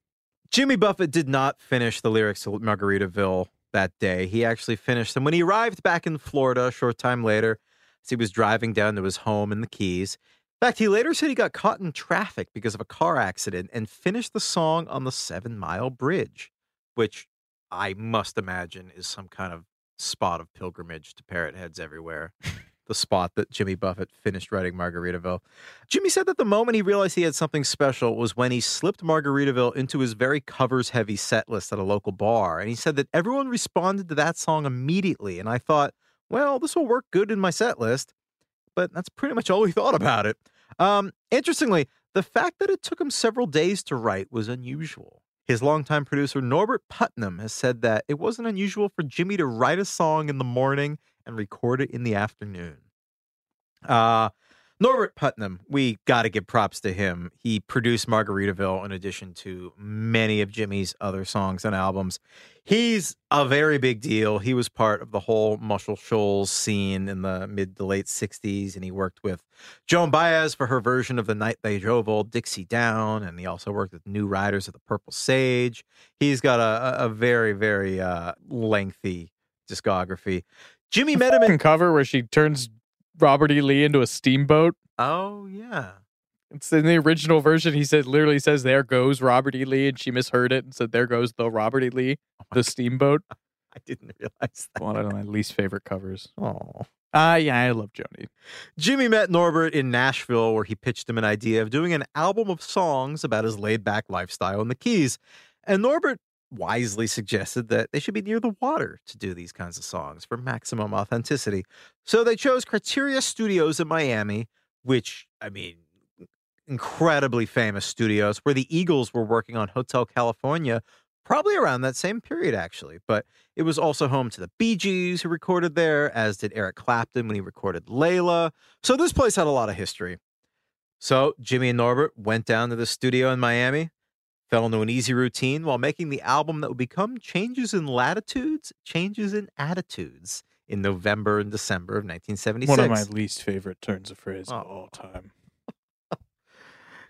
Jimmy Buffett did not finish the lyrics to Margaritaville that day. He actually finished them when he arrived back in Florida a short time later as he was driving down to his home in the Keys. Fact, he later said he got caught in traffic because of a car accident and finished the song on the Seven Mile Bridge, which I must imagine is some kind of spot of pilgrimage to parrot heads everywhere. the spot that Jimmy Buffett finished writing Margaritaville. Jimmy said that the moment he realized he had something special was when he slipped Margaritaville into his very covers heavy set list at a local bar. And he said that everyone responded to that song immediately. And I thought, well, this will work good in my set list. But that's pretty much all we thought about it. Um, interestingly, the fact that it took him several days to write was unusual. His longtime producer, Norbert Putnam, has said that it wasn't unusual for Jimmy to write a song in the morning and record it in the afternoon. Uh, Norbert Putnam, we got to give props to him. He produced Margaritaville in addition to many of Jimmy's other songs and albums. He's a very big deal. He was part of the whole Muscle Shoals scene in the mid to late 60s, and he worked with Joan Baez for her version of The Night They Drove Old Dixie Down, and he also worked with New Riders of the Purple Sage. He's got a, a- very, very uh, lengthy discography. Jimmy met him in. Cover where she turns Robert E. Lee into a steamboat. Oh, yeah. It's in the original version. He said, literally says, "There goes Robert E. Lee," and she misheard it and said, "There goes the Robert E. Lee, the steamboat." I didn't realize that. One of my least favorite covers. Oh. Ah, yeah, I love Joni. Jimmy met Norbert in Nashville, where he pitched him an idea of doing an album of songs about his laid back lifestyle in the Keys. And Norbert wisely suggested that they should be near the water to do these kinds of songs for maximum authenticity. So they chose Criteria Studios in Miami, which, I mean, incredibly famous studios where the Eagles were working on Hotel California probably around that same period, actually. But it was also home to the Bee Gees, who recorded there, as did Eric Clapton when he recorded Layla. So this place had a lot of history. So Jimmy and Norbert went down to the studio in Miami, fell into an easy routine while making the album that would become Changes in Latitudes, Changes in Attitudes in November and December of 1976. One of my least favorite turns of phrase of Oh. all time.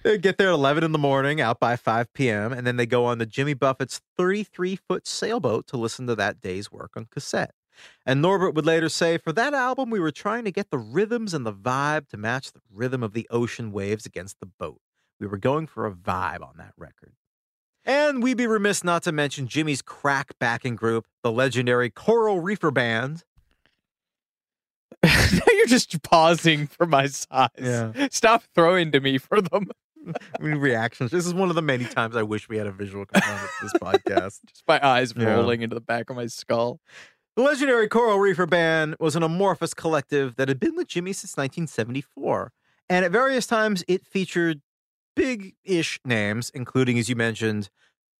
They get there at 11 in the morning, out by 5 p.m., and then they go on the Jimmy Buffett's 33 foot sailboat to listen to that day's work on cassette. And Norbert would later say, For that album, we were trying to get the rhythms and the vibe to match the rhythm of the ocean waves against the boat. We were going for a vibe on that record. And we'd be remiss not to mention Jimmy's crack backing group, the legendary Coral Reefer Band. now you're just pausing for my sighs. Yeah. Stop throwing to me for them. I mean, reactions. This is one of the many times I wish we had a visual component to this podcast. Just my eyes Yeah. rolling into the back of my skull. The legendary Coral Reefer Band was an amorphous collective that had been with Jimmy since 1974. And at various times, it featured big ish names, including, as you mentioned,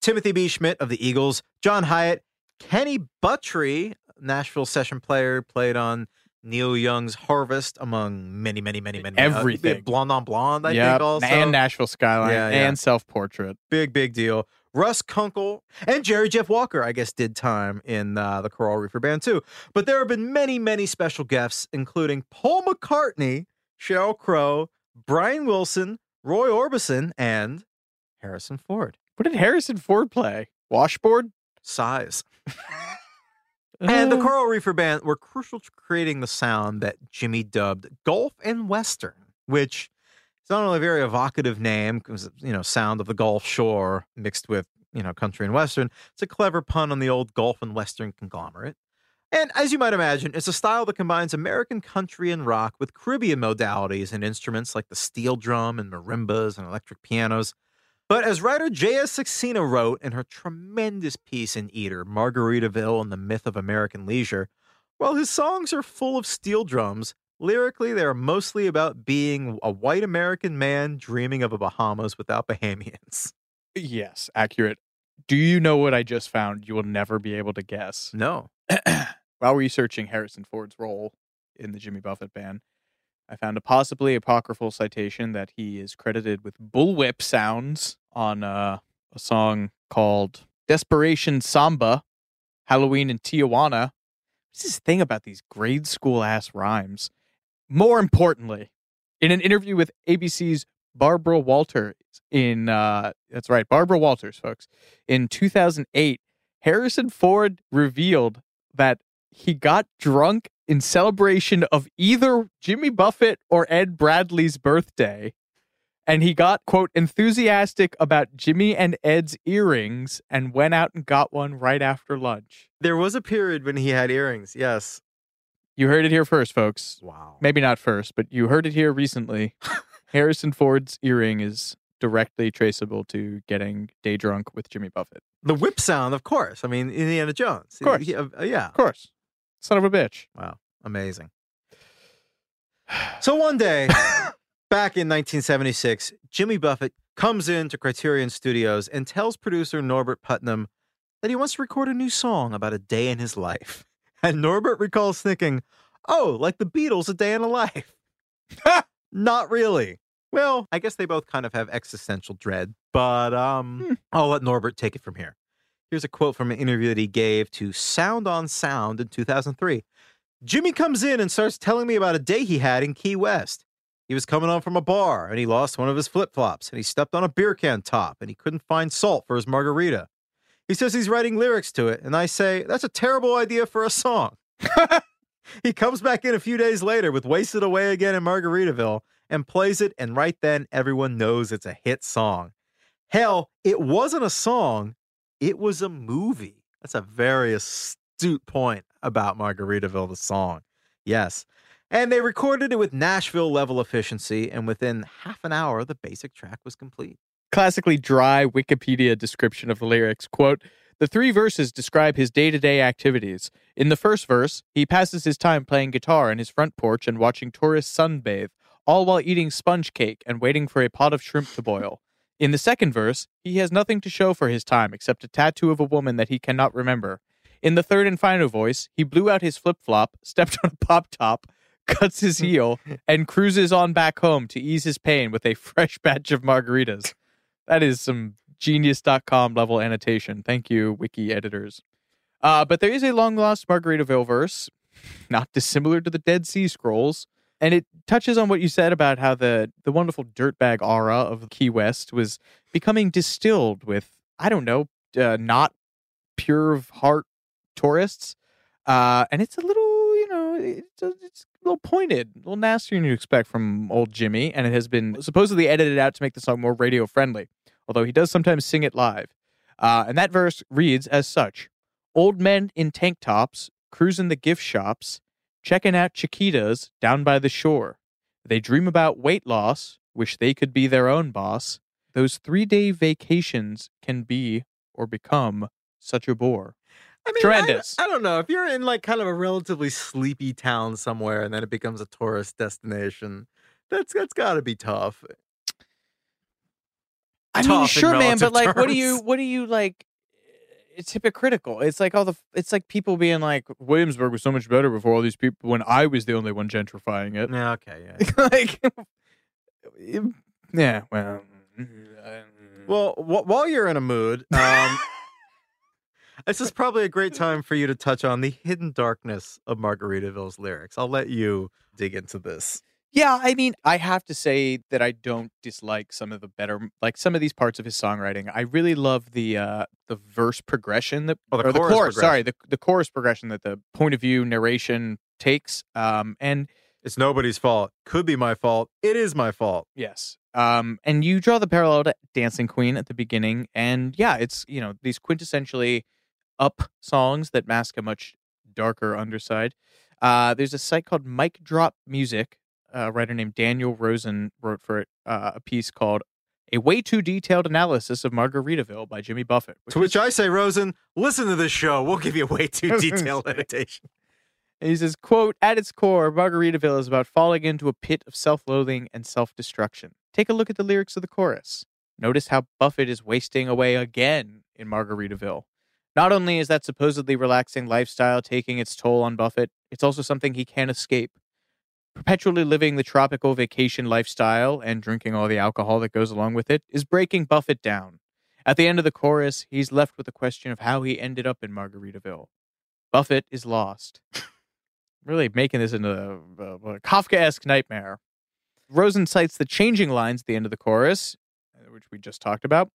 Timothy B. Schmit of the Eagles, John Hiatt, Kenny Buttrey, Nashville session player, played on Neil Young's Harvest, among many, many, many, many uh, Everything. Blonde on Blonde, I Yep, think, also. and Nashville Skyline Yeah, yeah. and self portrait. Big, big deal. Russ Kunkel and Jerry Jeff Walker, I guess, did time in uh, the Coral Reefer Band too. But there have been many, many special guests, including Paul McCartney, Sheryl Crow, Brian Wilson, Roy Orbison, and Harrison Ford. What did Harrison Ford play? Washboard? Size. And the Uh, Coral Reefer Band were crucial to creating the sound that Jimmy dubbed Gulf and Western, which is not only a very evocative name, because you know, sound of the Gulf Shore mixed with you know country and Western. It's a clever pun on the old Gulf and Western conglomerate. And as you might imagine, it's a style that combines American country and rock with Caribbean modalities and instruments like the steel drum and marimbas and electric pianos. But as writer Jaya Saxena wrote in her tremendous piece in Eater, Margaritaville and the Myth of American Leisure, while his songs are full of steel drums, lyrically they are mostly about being a white American man dreaming of a Bahamas without Bahamians. Yes, accurate. Do you know what I just found? You will never be able to guess. No. While researching Harrison Ford's role in the Jimmy Buffett band, I found a possibly apocryphal citation that he is credited with bullwhip sounds on uh, a song called Desperation Samba, Halloween in Tijuana. What's this thing about these grade school ass rhymes? More importantly, in an interview with ABC's Barbara Walters in uh that's right, Barbara Walters, folks. In 2008, Harrison Ford revealed that he got drunk in celebration of either Jimmy Buffett or Ed Bradley's birthday. And he got, quote, enthusiastic about Jimmy and Ed's earrings and went out and got one right after lunch. There was a period when he had earrings, yes. You heard it here first, folks. Wow. Maybe not first, but you heard it here recently. Harrison Ford's earring is directly traceable to getting day drunk with Jimmy Buffett. The whip sound, of course. I mean, Indiana Jones. Of course. Yeah. Uh, yeah. Of course. Son of a bitch. Wow. Amazing. So one day, back in 1976, Jimmy Buffett comes into Criterion Studios and tells producer Norbert Putnam that he wants to record a new song about a day in his life. And Norbert recalls thinking, oh, like the Beatles, a day in a life. Not really. Well, I guess they both kind of have existential dread, but um, Hmm. I'll let Norbert take it from here. Here's a quote from an interview that he gave to Sound on Sound in 2003. Jimmy comes in and starts telling me about a day he had in Key West. He was coming home from a bar and he lost one of his flip flops and he stepped on a beer can top and he couldn't find salt for his margarita. He says he's writing lyrics to it, and I say, that's a terrible idea for a song. he comes back in a few days later with Wasted Away Again in Margaritaville and plays it, and right then everyone knows it's a hit song. Hell, it wasn't a song, it was a movie. That's a very astute point about Margaritaville, the song. Yes. And they recorded it with Nashville level efficiency, and within half an hour, the basic track was complete. Classically dry Wikipedia description of the lyrics. Quote, the three verses describe his day to day activities. In the first verse, he passes his time playing guitar in his front porch and watching tourists sunbathe, all while eating sponge cake and waiting for a pot of shrimp to boil. In the second verse, he has nothing to show for his time except a tattoo of a woman that he cannot remember. In the third and final voice, he blew out his flip flop, stepped on a pop top, cuts his heel, and cruises on back home to ease his pain with a fresh batch of margaritas. That is some genius.com level annotation. Thank you, wiki editors. Uh, but there is a long lost Margaritaville verse, not dissimilar to the Dead Sea Scrolls. And it touches on what you said about how the, the wonderful dirtbag aura of Key West was becoming distilled with, I don't know, uh, not pure of heart tourists. Uh, and it's a little, you know, it's a, it's a little pointed, a little nastier than you expect from old Jimmy. And it has been supposedly edited out to make the song more radio friendly, although he does sometimes sing it live. Uh, and that verse reads as such Old men in tank tops, cruising the gift shops, checking out Chiquitas down by the shore. They dream about weight loss, wish they could be their own boss. Those three day vacations can be or become such a bore. I mean, Tremendous. I, I don't know. If you're in like kind of a relatively sleepy town somewhere and then it becomes a tourist destination, that's that's got to be tough. I mean, Tough in sure, man, but like, what do you, what do you like? It's hypocritical. It's like all the, it's like people being like, Williamsburg was so much better before all these people when I was the only one gentrifying it. Yeah, okay, yeah. like, um, yeah, well, mm-hmm, uh, Well, wh- while you're in a mood, um, this is probably a great time for you to touch on the hidden darkness of Margaritaville's lyrics. I'll let you dig into this. Yeah, I mean, I have to say that I don't dislike some of the better, like some of these parts of his songwriting. I really love the uh the verse progression that, Oh, the or the chorus. Sorry, the the chorus progression that the point of view narration takes. Um, and It's nobody's fault. Could be my fault. It is my fault. Yes. Um, and you draw the parallel to Dancing Queen at the beginning, and yeah, it's you know these quintessentially up songs that mask a much darker underside. Uh, there's a site called Mic Drop Music. A writer named Daniel Rosen wrote for it uh, a piece called "A Way Too Detailed Analysis of Margaritaville" by Jimmy Buffett. To which I say, Rosen, listen to this show. We'll give you a way too detailed meditation. And he says, quote, at its core, Margaritaville is about falling into a pit of self-loathing and self-destruction. Take a look at the lyrics of the chorus. Notice how Buffett is wasting away again in Margaritaville. Not only is that supposedly relaxing lifestyle taking its toll on Buffett, it's also something he can't escape. Perpetually living the tropical vacation lifestyle and drinking all the alcohol that goes along with it is breaking Buffett down. At the end of the chorus, he's left with the question of how he ended up in Margaritaville. Buffett is lost. really making this into a, a, a Kafka-esque nightmare. Rosen cites the changing lines at the end of the chorus, uh, which we just talked about.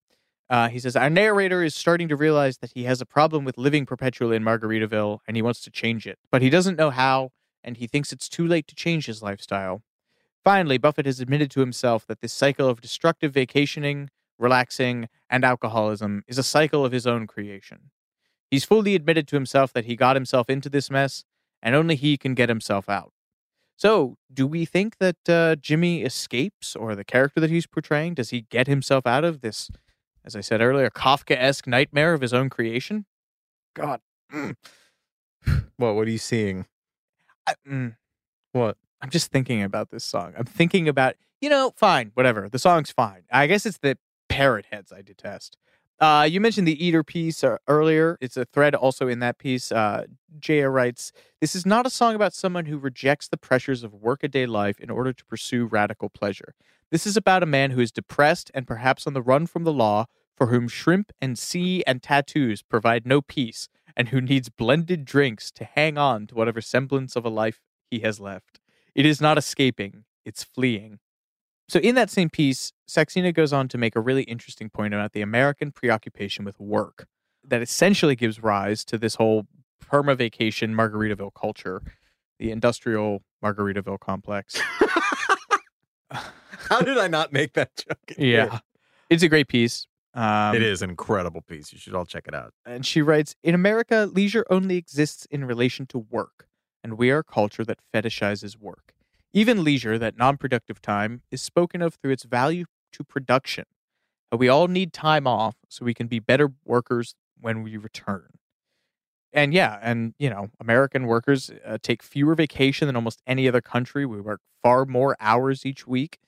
Uh, he says, Our narrator is starting to realize that he has a problem with living perpetually in Margaritaville and he wants to change it, but he doesn't know how and he thinks it's too late to change his lifestyle. Finally, Buffett has admitted to himself that this cycle of destructive vacationing, relaxing, and alcoholism is a cycle of his own creation. He's fully admitted to himself that he got himself into this mess and only he can get himself out. So, do we think that uh, Jimmy escapes, or the character that he's portraying, does he get himself out of this, as I said earlier, Kafka esque nightmare of his own creation? God. Mm. What? What are you seeing? I, mm, What? I'm just thinking about this song. I'm thinking about, you know, fine, whatever. The song's fine. I guess it's the parrot heads I detest. Uh, you mentioned the Eater piece uh, earlier. It's a thread also in that piece. Uh, Jaya writes This is not a song about someone who rejects the pressures of workaday life in order to pursue radical pleasure. This is about a man who is depressed and perhaps on the run from the law, for whom shrimp and sea and tattoos provide no peace, and who needs blended drinks to hang on to whatever semblance of a life he has left. It is not escaping, it's fleeing. So, in that same piece, Saxena goes on to make a really interesting point about the American preoccupation with work that essentially gives rise to this whole perma vacation Margaritaville culture, the industrial Margaritaville complex. How did I not make that joke? yeah. It's a great piece. Um, it is an incredible piece. You should all check it out. And she writes In America, leisure only exists in relation to work, and we are a culture that fetishizes work. Even leisure, that non productive time, is spoken of through its value to production. And we all need time off so we can be better workers when we return. And yeah, and you know, American workers uh, take fewer vacation than almost any other country. We work far more hours each week.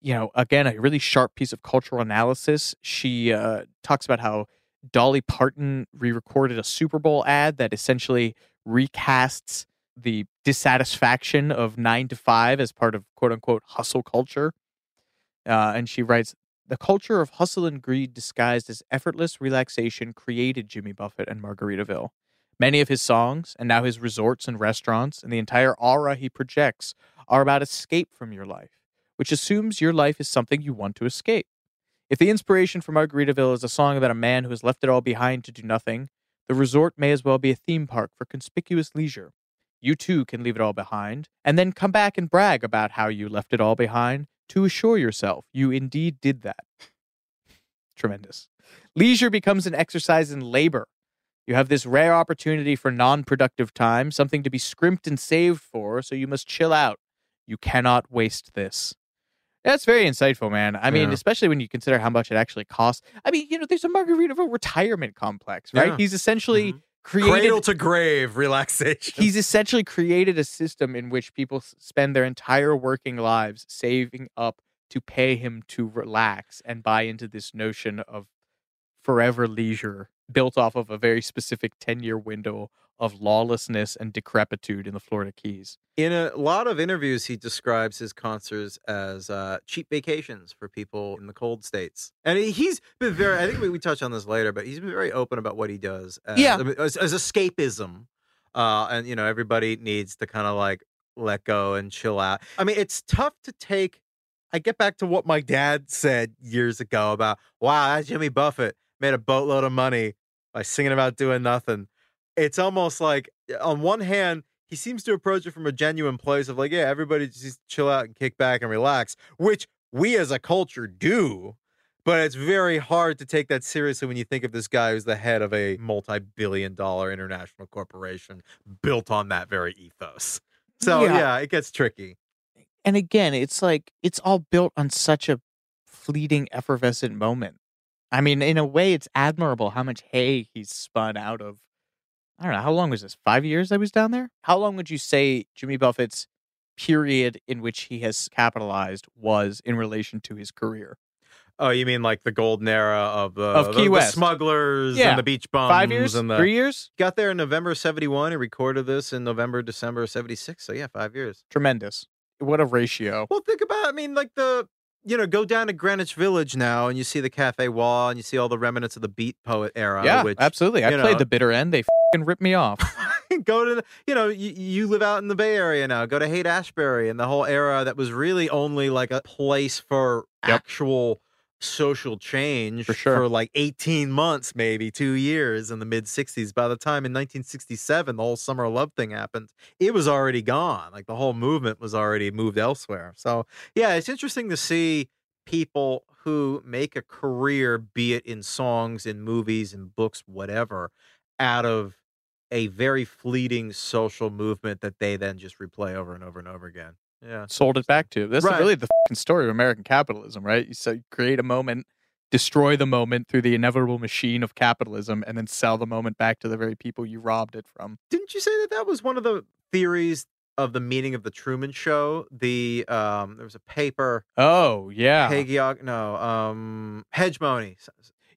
You know, again, a really sharp piece of cultural analysis. She uh, talks about how Dolly Parton re recorded a Super Bowl ad that essentially recasts the dissatisfaction of nine to five as part of quote unquote hustle culture. Uh, and she writes, the culture of hustle and greed disguised as effortless relaxation created Jimmy Buffett and Margaritaville. Many of his songs, and now his resorts and restaurants, and the entire aura he projects are about escape from your life, which assumes your life is something you want to escape. If the inspiration for Margaritaville is a song about a man who has left it all behind to do nothing, the resort may as well be a theme park for conspicuous leisure. You too can leave it all behind, and then come back and brag about how you left it all behind to assure yourself you indeed did that. Tremendous. Leisure becomes an exercise in labor. You have this rare opportunity for non productive time, something to be scrimped and saved for, so you must chill out. You cannot waste this. That's very insightful, man. I mean, Yeah. especially when you consider how much it actually costs. I mean, you know, there's a Margaritaville retirement complex, right? Yeah. He's essentially mm-hmm. created Cradle to grave relaxation. He's essentially created a system in which people spend their entire working lives saving up to pay him to relax and buy into this notion of forever leisure built off of a very specific 10 year window of lawlessness and decrepitude in the Florida Keys. In a lot of interviews, he describes his concerts as uh, cheap vacations for people in the cold states. And he- he's been very, I think we, we touch on this later, but he's been very open about what he does as, Yeah. As, as escapism. Uh, and, you know, everybody needs to kind of like let go and chill out. I mean, it's tough to take. I get back to what my dad said years ago about, wow, that Jimmy Buffett made a boatload of money by singing about doing nothing. It's almost like, eh, on one hand, he seems to approach it from a genuine place of like, yeah, everybody just chill out and kick back and relax, which we as a culture do. But it's very hard to take that seriously when you think of this guy who's the head of a multi billion dollar international corporation built on that very ethos. So, Yeah. yeah, it gets tricky. And again, it's like it's all built on such a fleeting, effervescent moment. I mean, in a way, it's admirable how much hay he's spun out of. I don't know. How long was this? Five years I was down there? How long would you say Jimmy Buffett's period in which he has capitalized was in relation to his career? Oh, you mean like the golden era of the, Of Key the West. smugglers Yeah. and the beach bums? Five years? And the, Three years? Got there in November 71 and recorded this in November, December 76. So, yeah, five years. Tremendous. what a ratio. Well, think about. I mean, like the you know, go down to Greenwich Village now, and you see the Cafe Wha, and you see all the remnants of the Beat Poet era. yeah, which, absolutely. I you played the bitter end. They fing ripped me off. go to the, you know you, you live out in the Bay Area now. Go to Haight Ashbury and the whole era that was really only like a place for actual social change for sure. like 18 months, maybe two years in the mid 60s. By the time in 1967 the whole Summer of Love thing happened, it was already gone. Like the whole movement was already moved elsewhere. So yeah, it's interesting to see people who make a career, be it in songs, in movies, in books, whatever, out of a very fleeting social movement that they then just replay over and over and over again. Yeah. Sold it back to. That's Right. really the fing story of American capitalism, right? You so you create a moment, destroy the moment through the inevitable machine of capitalism, and then sell the moment back to the very people you robbed it from. Didn't you say that that was one of the theories of the meaning of the Truman Show? The um, there was a paper. Oh yeah. Hagiog, no, um, hegemony.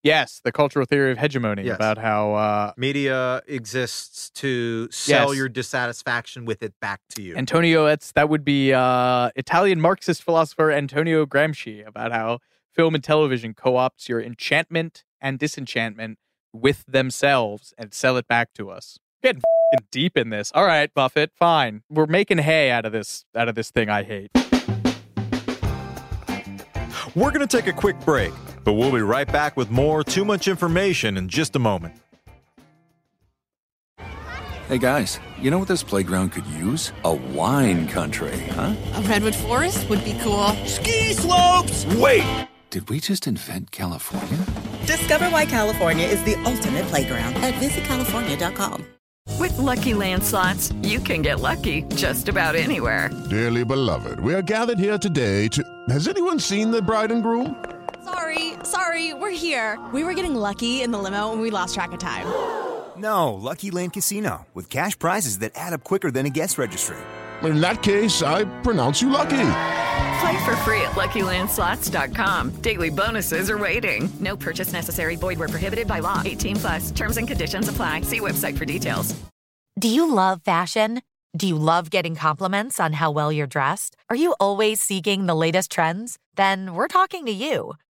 Yes, the cultural theory of hegemony Yes. about how uh, Media exists to sell Yes. your dissatisfaction with it back to you. Antonio, that's that would be uh, Italian Marxist philosopher Antonio Gramsci about how film and television co-opts your enchantment and disenchantment with themselves and sell it back to us. Getting fing deep in this. All right, Buffett, fine. We're making hay out of this out of this thing I hate. We're going to take a quick break, but we'll be right back with more Too Much Information in just a moment. Hey guys, you know what this playground could use? A wine country, huh? A redwood forest would be cool. Ski slopes! Wait! Did we just invent California? Discover why California is the ultimate playground at visitcalifornia.com. With Lucky Land slots, you can get lucky just about anywhere. Dearly beloved, we are gathered here today to. Has anyone seen the bride and groom? Sorry, sorry, we're here. We were getting lucky in the limo and we lost track of time. No, Lucky Land Casino, with cash prizes that add up quicker than a guest registry. In that case, I pronounce you lucky. Play for free at LuckyLandSlots.com. Daily bonuses are waiting. No purchase necessary. Void where prohibited by law. 18 plus. Terms and conditions apply. See website for details. Do you love fashion? Do you love getting compliments on how well you're dressed? Are you always seeking the latest trends? Then we're talking to you.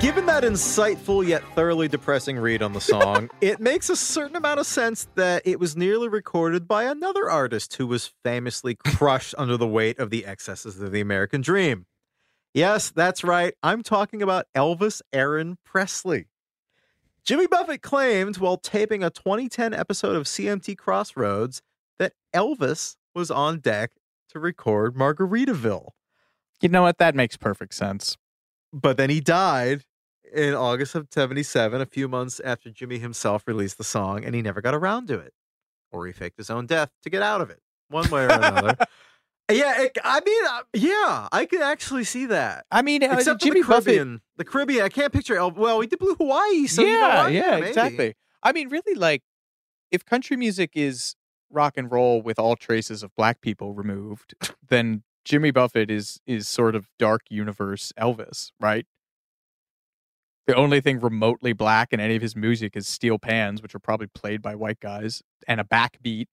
Given that insightful yet thoroughly depressing read on the song, it makes a certain amount of sense that it was nearly recorded by another artist who was famously crushed under the weight of the excesses of the American dream. Yes, that's right. I'm talking about Elvis Aaron Presley. Jimmy Buffett claimed while taping a 2010 episode of CMT Crossroads that Elvis was on deck to record Margaritaville. You know what? That makes perfect sense. But then he died in August of 77, a few months after Jimmy himself released the song, and he never got around to it. Or he faked his own death to get out of it, one way or another. yeah, it, I mean, uh, yeah, I could actually see that. I mean, uh, Except Jimmy the Buffett- The Caribbean, I can't picture. El- well, we did Blue Hawaii, so yeah, you know what? yeah, maybe. exactly. I mean, really, like, if country music is rock and roll with all traces of black people removed, then Jimmy Buffett is is sort of dark universe Elvis, right? The only thing remotely black in any of his music is steel pans, which are probably played by white guys, and a backbeat.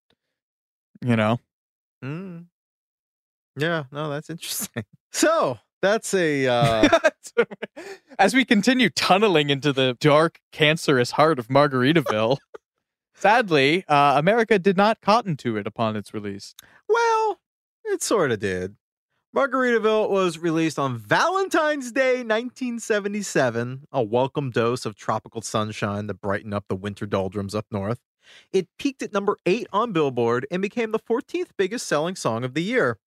You know, Mm. Yeah, no, that's interesting. So that's a uh, as we continue tunneling into the dark, cancerous heart of Margaritaville. Sadly, uh, America did not cotton to it upon its release. Well, it sort of did. Margaritaville was released on Valentine's Day, 1977, a welcome dose of tropical sunshine to brighten up the winter doldrums up north. It peaked at number eight on Billboard and became the 14th biggest selling song of the year.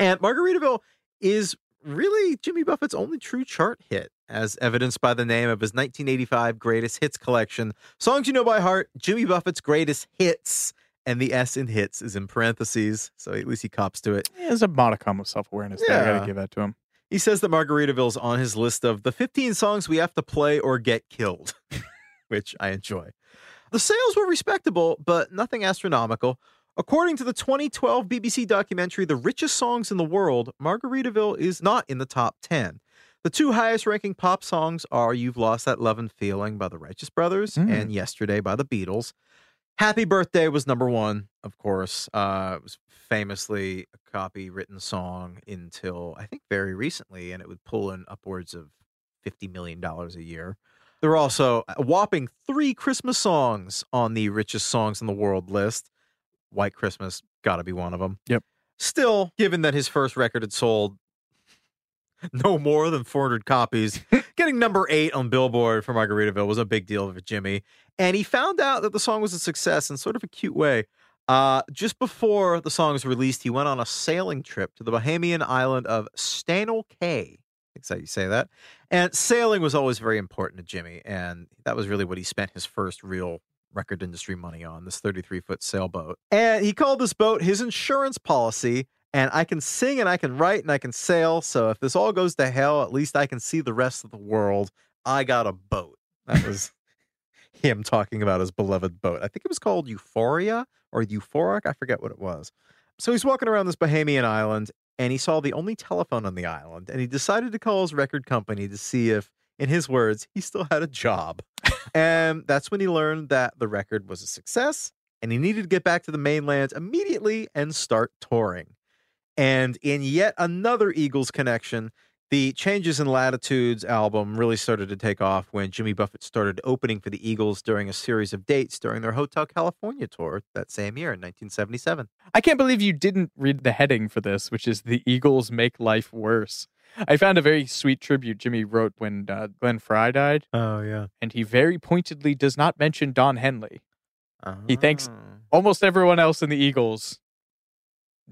And Margaritaville is really Jimmy Buffett's only true chart hit, as evidenced by the name of his 1985 Greatest Hits collection. Songs you know by heart, Jimmy Buffett's Greatest Hits. And the S in hits is in parentheses, so at least he cops to it. Yeah, there's a modicum of self awareness there. I gotta give that to him. He says that Margaritaville's on his list of the 15 songs we have to play or get killed, which I enjoy. The sales were respectable, but nothing astronomical. According to the 2012 BBC documentary The Richest Songs in the World, Margaritaville is not in the top 10. The two highest ranking pop songs are You've Lost That Lovin' Feeling by the Righteous Brothers Mm. and Yesterday by the Beatles. Happy Birthday was number one, of course. Uh, it was famously a copywritten song until I think very recently, and it would pull in upwards of $50 million a year. There were also a whopping three Christmas songs on the richest songs in the world list. White Christmas, gotta be one of them. Yep. Still, given that his first record had sold no more than 400 copies, number eight on Billboard for Margaritaville was a big deal for Jimmy. And he found out that the song was a success in sort of a cute way. Uh, just before the song was released, he went on a sailing trip to the Bahamian island of Staniel Cay. That's how you say that. And sailing was always very important to Jimmy. And that was really what he spent his first real record industry money on this 33 foot sailboat. And he called this boat his insurance policy. And I can sing and I can write and I can sail. So if this all goes to hell, at least I can see the rest of the world. I got a boat. That was him talking about his beloved boat. I think it was called Euphoria or Euphoric. I forget what it was. So he's walking around this Bahamian island and he saw the only telephone on the island and he decided to call his record company to see if, in his words, he still had a job. and that's when he learned that the record was a success and he needed to get back to the mainland immediately and start touring. And in yet another Eagles connection, the Changes in Latitudes album really started to take off when Jimmy Buffett started opening for the Eagles during a series of dates during their Hotel California tour that same year in 1977. I can't believe you didn't read the heading for this, which is "The Eagles Make Life Worse." I found a very sweet tribute Jimmy wrote when uh, Glenn Frey died. Oh yeah, and he very pointedly does not mention Don Henley. He thanks Ah. almost everyone else in the Eagles,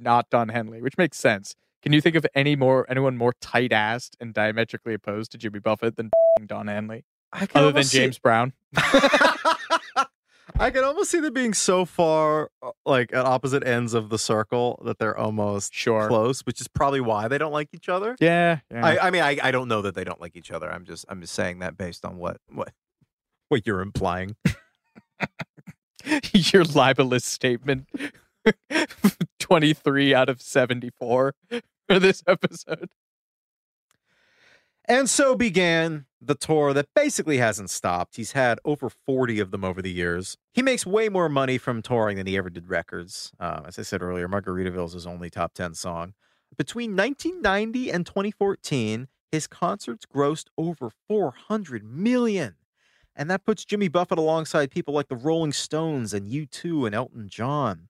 not Don Henley, which makes sense. Can you think of any more anyone more tight assed and diametrically opposed to Jimmy Buffett than Don Henley? Other than almost see- James Brown. I can almost see them being so far uh, like at opposite ends of the circle that they're almost Sure. close, which is probably why they don't like each other. Yeah. yeah. I, I mean, I, I don't know that they don't like each other. I'm just I'm just saying that based on what what what you're implying. Your libelous statement 23 out of 74 for this episode. And so began the tour that basically hasn't stopped. He's had over 40 of them over the years. He makes way more money from touring than he ever did records. Um, as I said earlier, Margaritaville is his only top 10 song. Between 1990 and 2014, his concerts grossed over 400 million. And that puts Jimmy Buffett alongside people like the Rolling Stones and U2 and Elton John.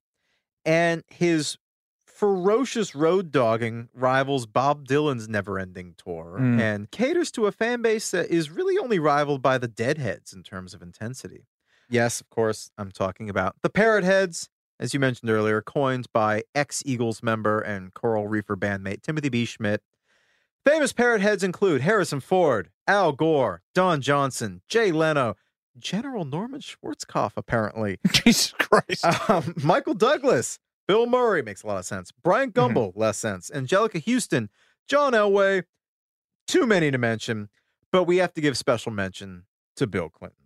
And his ferocious road dogging rivals Bob Dylan's never ending tour Mm. and caters to a fan base that is really only rivaled by the Deadheads in terms of intensity. Yes, of course, I'm talking about the Parrot Heads, as you mentioned earlier, coined by ex Eagles member and Coral Reefer bandmate Timothy B. Schmit. Famous Parrot Heads include Harrison Ford, Al Gore, Don Johnson, Jay Leno, General Norman Schwarzkopf, apparently. Jesus Christ. Um, Michael Douglas, Bill Murray makes a lot of sense. Bryant Gumbel, less sense. Anjelica Huston, John Elway, too many to mention, but we have to give special mention to Bill Clinton.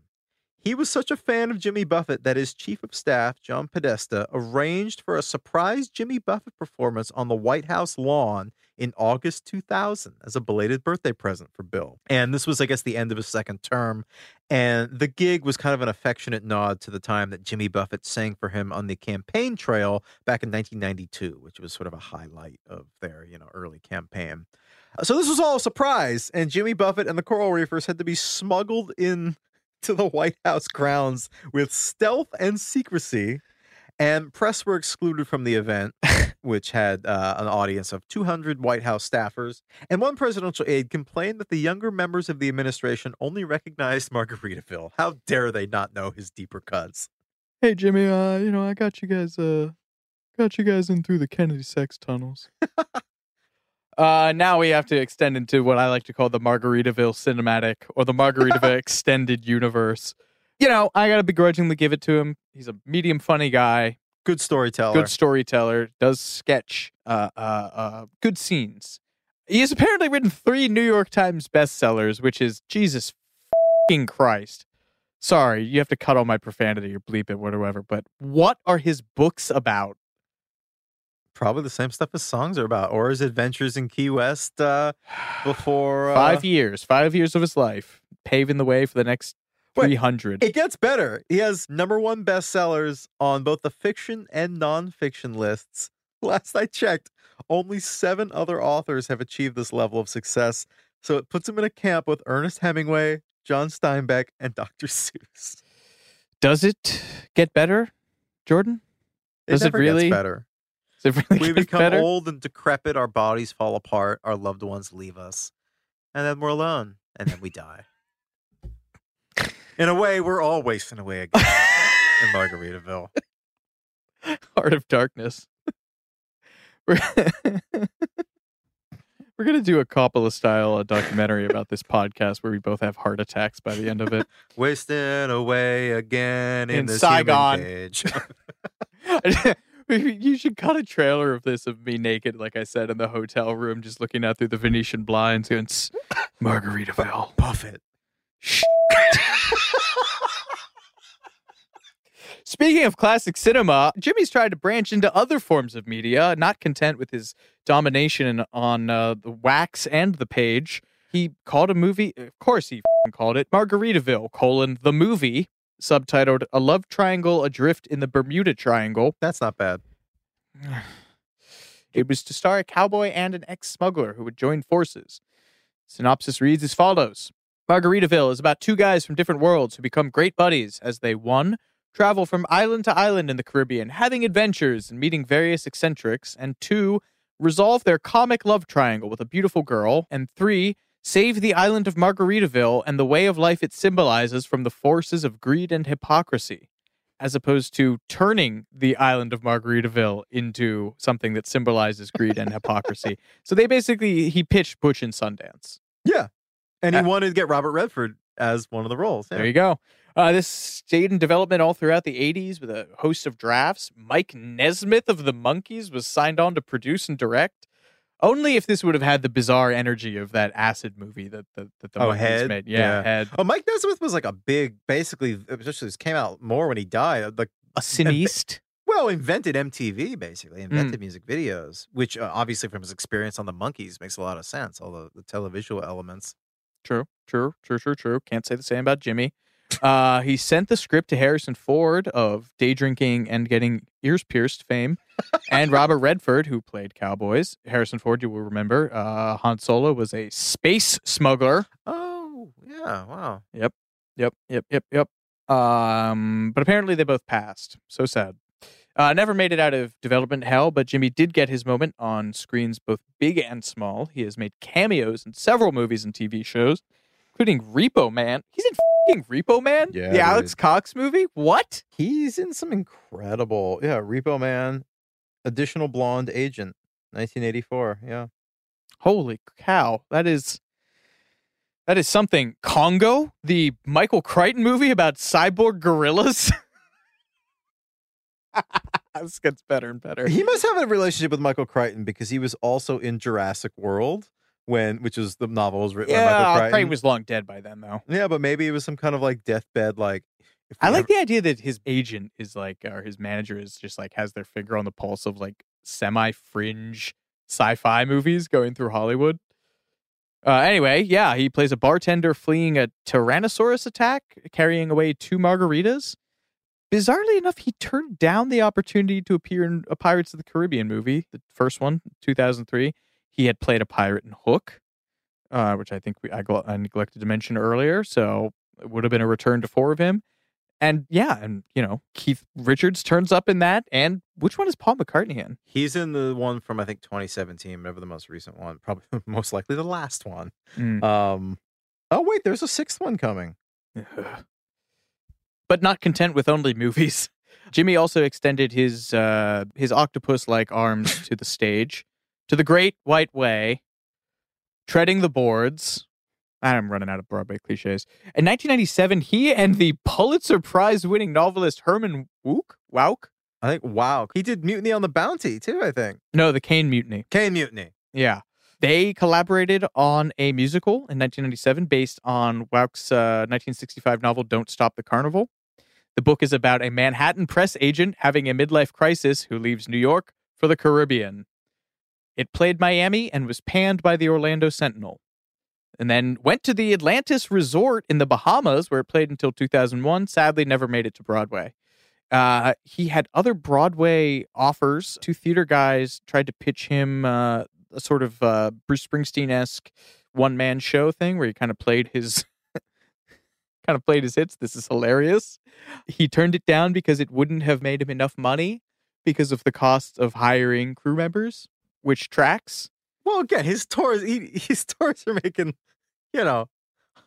He was such a fan of Jimmy Buffett that his chief of staff, John Podesta, arranged for a surprise Jimmy Buffett performance on the White House lawn in August 2000 as a belated birthday present for Bill. And this was, I guess, the end of his second term. And the gig was kind of an affectionate nod to the time that Jimmy Buffett sang for him on the campaign trail back in 1992, which was sort of a highlight of their, you know, early campaign. So this was all a surprise, and Jimmy Buffett and the Coral Reefers had to be smuggled in to the White House grounds with stealth and secrecy. And press were excluded from the event, which had uh, an audience of 200 White House staffers. And one presidential aide complained that the younger members of the administration only recognized Margaritaville. How dare they not know his deeper cuts? Hey Jimmy, uh, you know, I got you guys uh got you guys in through the Kennedy sex tunnels. Uh, now we have to extend into what I like to call the Margaritaville cinematic or the Margaritaville extended universe. You know, I gotta begrudgingly give it to him. He's a medium funny guy, Good storyteller. good storyteller, does sketch, uh, uh, uh, good scenes. He has apparently written three New York Times bestsellers, which is Jesus fucking Christ. Sorry, you have to cut all my profanity or bleep it, whatever. But what are his books about? Probably the same stuff his songs are about, or his adventures in Key West uh, before uh, Five years, five years of his life, paving the way for the next Wait, 300. It gets better. He has number one bestsellers on both the fiction and nonfiction lists. Last I checked, only seven other authors have achieved this level of success. So it puts him in a camp with Ernest Hemingway, John Steinbeck, and Dr. Seuss. Does it get better, Jordan? It Does never it really? gets better. Does it really We become better? old and decrepit, our bodies fall apart, our loved ones leave us, and then we're alone, and then we die. In a way, we're all wasting away again in Margaritaville. Heart of Darkness. We're, We're gonna do a Coppola style uh, documentary about this podcast where we both have heart attacks by the end of it. Wasting away again in, In this Saigon. human cage. you should cut a trailer of this of me naked, like I said, in the hotel room, just looking out through the Venetian blinds, going "Tss, Margaritaville. Buffett. Speaking of classic cinema, Jimmy's tried to branch into other forms of media. Not content with his domination on uh, the wax and the page, he called a movie. Of course, he f***ing called it Margaritaville: colon the movie, subtitled "A Love Triangle Adrift in the Bermuda Triangle." That's not bad. It was to star a cowboy and an ex-smuggler who would join forces. Synopsis reads as follows: Margaritaville is about two guys from different worlds who become great buddies as they one travel from island to island in the Caribbean, having adventures and meeting various eccentrics, and two resolve their comic love triangle with a beautiful girl, and three save the island of Margaritaville and the way of life it symbolizes from the forces of greed and hypocrisy as opposed to turning the island of Margaritaville into something that symbolizes greed and hypocrisy. So they basically he pitched Butch and Sundance. Yeah. And he Uh, wanted to get Robert Redford as one of the roles. Yeah. There you go. Uh, this stayed in development all throughout the 80s with a host of drafts. Mike Nesmith of the Monkees was signed on to produce and direct. Only if this would have had the bizarre energy of that acid movie that the, that the oh, Monkees head. made. Yeah, head. Oh, Mike Nesmith was like a big, basically, especially this came out more when he died. Like a cineast. Well, invented MTV basically, Mm. invented music videos, which uh, obviously from his experience on the Monkees makes a lot of sense. All the, the televisual elements. True, true, true, true, true. Can't say the same about Jimmy. Uh, he sent the script to Harrison Ford of day drinking and getting ears pierced fame, and Robert Redford, who played cowboys. Harrison Ford, you will remember, uh, Han Solo was a space smuggler. Oh, yeah, wow. Yep, yep, yep, yep, yep. Um, but apparently they both passed. So sad. Uh, never made it out of development hell, but Jimmy did get his moment on screens both big and small. He has made cameos in several movies and TV shows, including Repo Man. He's in fing Repo Man? Yeah, The Alex dude. Cox movie? What? He's in some incredible, yeah, Repo Man, Additional Blonde Agent, 1984. Yeah. Holy cow. That is that is something. Congo, the Michael Crichton movie about cyborg gorillas. this gets better and better. He must have a relationship with Michael Crichton because he was also in Jurassic World when, which is the novel was written by Michael Yeah, Crichton. Crichton was long dead by then, though. yeah, but maybe it was some kind of like deathbed, like. I like ever- the idea that his agent is like, or his manager is just like has their finger on the pulse of like semi fringe sci fi movies going through Hollywood. Uh, anyway, yeah, he plays a bartender fleeing a Tyrannosaurus attack, carrying away two margaritas. Bizarrely enough, he turned down the opportunity to appear in a Pirates of the Caribbean movie, the first one, 2003. He had played a pirate in Hook, uh, which I think we, I, I neglected to mention earlier. So it would have been a return to four of him. And yeah, and you know, Keith Richards turns up in that. And which one is Paul McCartney in? He's in the one from I think 2017, whatever the most recent one, probably most likely the last one. Mm. Um, oh wait, there's a sixth one coming. But not content with only movies. Jimmy also extended his uh, his octopus like arms to the stage. to the Great White Way, treading the boards. I'm running out of Broadway cliches. In 1997, he and the Pulitzer Prize winning novelist Herman Wouk, Wouk? I think, wow. He did Mutiny on the Bounty, too, I think. No, the Caine Mutiny. Caine Mutiny. Yeah. They collaborated on a musical in 1997 based on Wouk's uh, 1965 novel Don't Stop the Carnival. The book is about a Manhattan press agent having a midlife crisis who leaves New York for the Caribbean. It played Miami and was panned by the Orlando Sentinel. And then went to the Atlantis Resort in the Bahamas, where it played until 2001. Sadly, never made it to Broadway. Uh, he had other Broadway offers. Two theater guys tried to pitch him uh, a sort of uh, Bruce Springsteen esque one man show thing where he kind of played his kind of played his hits. This is hilarious. He turned it down because it wouldn't have made him enough money because of the cost of hiring crew members, which tracks. Well, again, his tours, he, his tours are making, you know,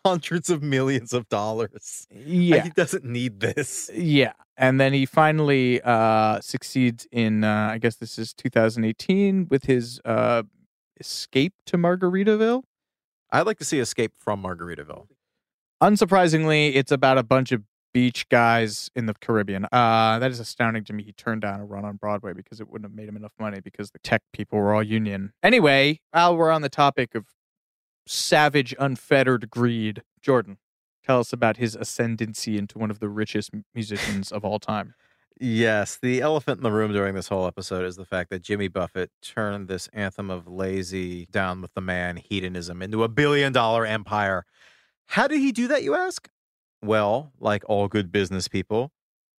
hundreds of millions of dollars. Yeah. he doesn't need this. Yeah. And then he finally uh, succeeds in, uh, I guess this is 2018, with his uh, escape to Margaritaville. I'd like to see Escape from Margaritaville. Unsurprisingly, it's about a bunch of beach guys in the Caribbean. Uh, that is astounding to me. He turned down a run on Broadway because it wouldn't have made him enough money because the tech people were all union. Anyway, while we're on the topic of savage, unfettered greed, Jordan, tell us about his ascendancy into one of the richest musicians of all time. Yes, the elephant in the room during this whole episode is the fact that Jimmy Buffett turned this anthem of lazy, down with the man hedonism into a billion dollar empire. How did he do that, you ask? Well, like all good business people,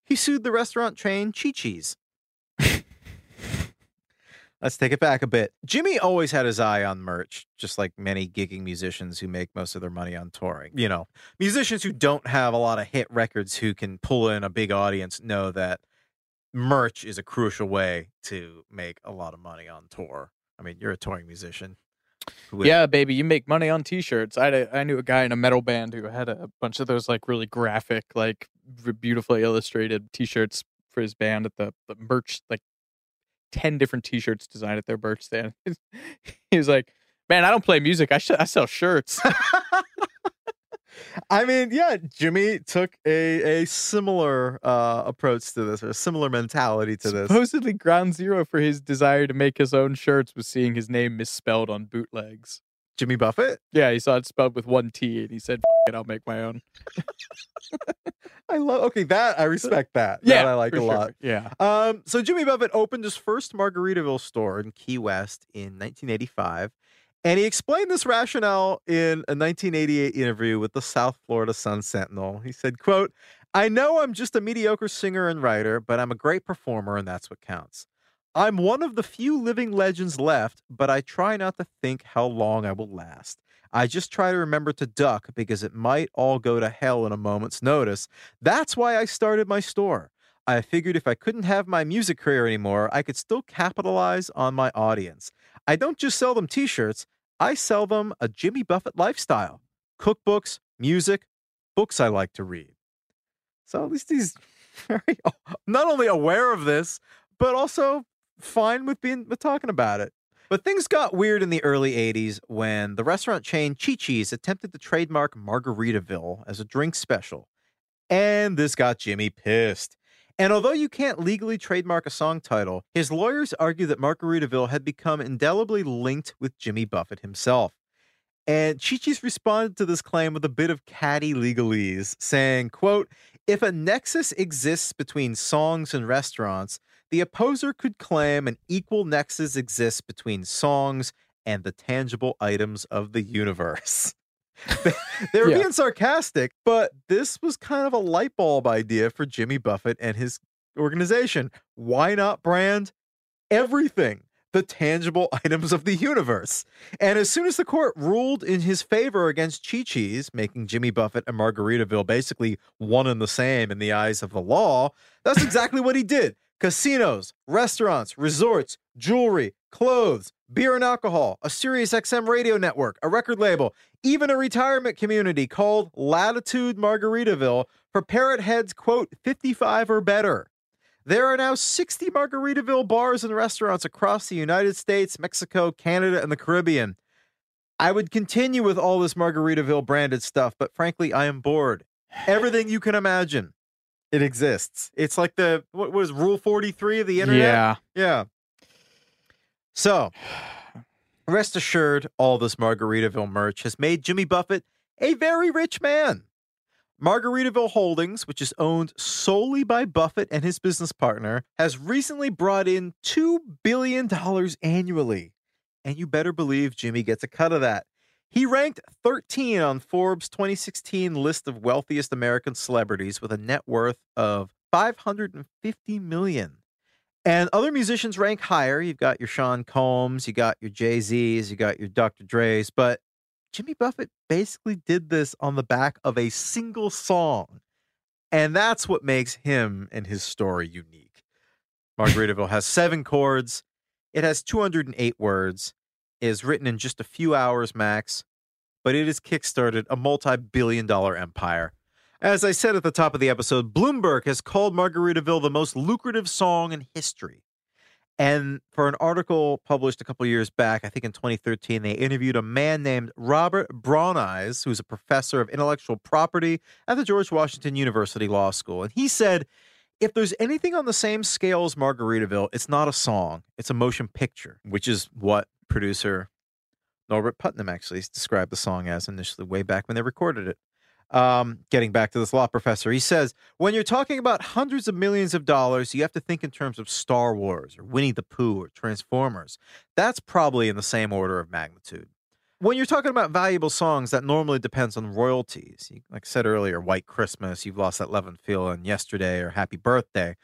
he sued the restaurant chain Chi Chi's. Let's take it back a bit. Jimmy always had his eye on merch, just like many gigging musicians who make most of their money on touring. You know, musicians who don't have a lot of hit records who can pull in a big audience know that merch is a crucial way to make a lot of money on tour. I mean, you're a touring musician. With- yeah, baby, you make money on t-shirts. I, a, I knew a guy in a metal band who had a bunch of those like really graphic, like beautifully illustrated t-shirts for his band at the, the merch, like 10 different t-shirts designed at their merch stand. he was like, man, I don't play music. I, sh- I sell shirts. I mean, yeah, Jimmy took a, a similar uh, approach to this, or a similar mentality to this. Supposedly, ground zero for his desire to make his own shirts was seeing his name misspelled on bootlegs. Jimmy Buffett? Yeah, he saw it spelled with one T, and he said, "It, I'll make my own." I love. Okay, that I respect that. Yeah, that I like a for lot. Yeah. Um. So Jimmy Buffett opened his first Margaritaville store in Key West in 1985. And he explained this rationale in a 1988 interview with the South Florida Sun Sentinel. He said, quote, I know I'm just a mediocre singer and writer, but I'm a great performer and that's what counts. I'm one of the few living legends left, but I try not to think how long I will last. I just try to remember to duck because it might all go to hell in a moment's notice. That's why I started my store. I figured if I couldn't have my music career anymore, I could still capitalize on my audience. I don't just sell them t shirts, I sell them a Jimmy Buffett lifestyle cookbooks, music, books I like to read. So at least he's very not only aware of this, but also fine with being with talking about it. But things got weird in the early 80s when the restaurant chain Chi Chi's attempted to trademark Margaritaville as a drink special. And this got Jimmy pissed. And although you can't legally trademark a song title, his lawyers argue that Margaritaville had become indelibly linked with Jimmy Buffett himself. And Chichi's responded to this claim with a bit of catty legalese, saying, quote, if a nexus exists between songs and restaurants, the opposer could claim an equal nexus exists between songs and the tangible items of the universe. they were Yeah. being sarcastic, but this was kind of a light bulb idea for Jimmy Buffett and his organization. Why not brand everything? The tangible items of the universe. And as soon as the court ruled in his favor against Chi Chi's, making Jimmy Buffett and Margaritaville basically one and the same in the eyes of the law, that's exactly what he did. Casinos, restaurants, resorts, jewelry, clothes, beer and alcohol, a Sirius XM radio network, a record label, even a retirement community called Latitude Margaritaville for parrot heads, quote, 55 or better. There are now 60 Margaritaville bars and restaurants across the United States, Mexico, Canada, and the Caribbean. I would continue with all this Margaritaville branded stuff, but frankly, I am bored. Everything you can imagine, it exists. It's like the what was Rule 43 of the internet? Yeah. Yeah. So, rest assured, all this Margaritaville merch has made Jimmy Buffett a very rich man. Margaritaville Holdings, which is owned solely by Buffett and his business partner, has recently brought in $2 billion annually. And you better believe Jimmy gets a cut of that. He ranked 13 on Forbes' 2016 list of wealthiest American celebrities with a net worth of 550 million. And other musicians rank higher. You've got your Sean Combs, you got your Jay Z's, you got your Dr. Dre's, but Jimmy Buffett basically did this on the back of a single song. And that's what makes him and his story unique. Margaritaville has seven chords, it has 208 words, is written in just a few hours max, but it has kickstarted a multi billion dollar empire. As I said at the top of the episode, Bloomberg has called Margaritaville the most lucrative song in history. And for an article published a couple years back, I think in 2013, they interviewed a man named Robert Brauneis, who's a professor of intellectual property at the George Washington University Law School. And he said, if there's anything on the same scale as Margaritaville, it's not a song, it's a motion picture, which is what producer Norbert Putnam actually described the song as initially, way back when they recorded it um, getting back to this law professor, he says, when you're talking about hundreds of millions of dollars, you have to think in terms of Star Wars or Winnie the Pooh or Transformers. That's probably in the same order of magnitude. When you're talking about valuable songs, that normally depends on royalties. Like I said earlier, White Christmas, You've Lost That Lovin' Feeling, Yesterday, or Happy Birthday.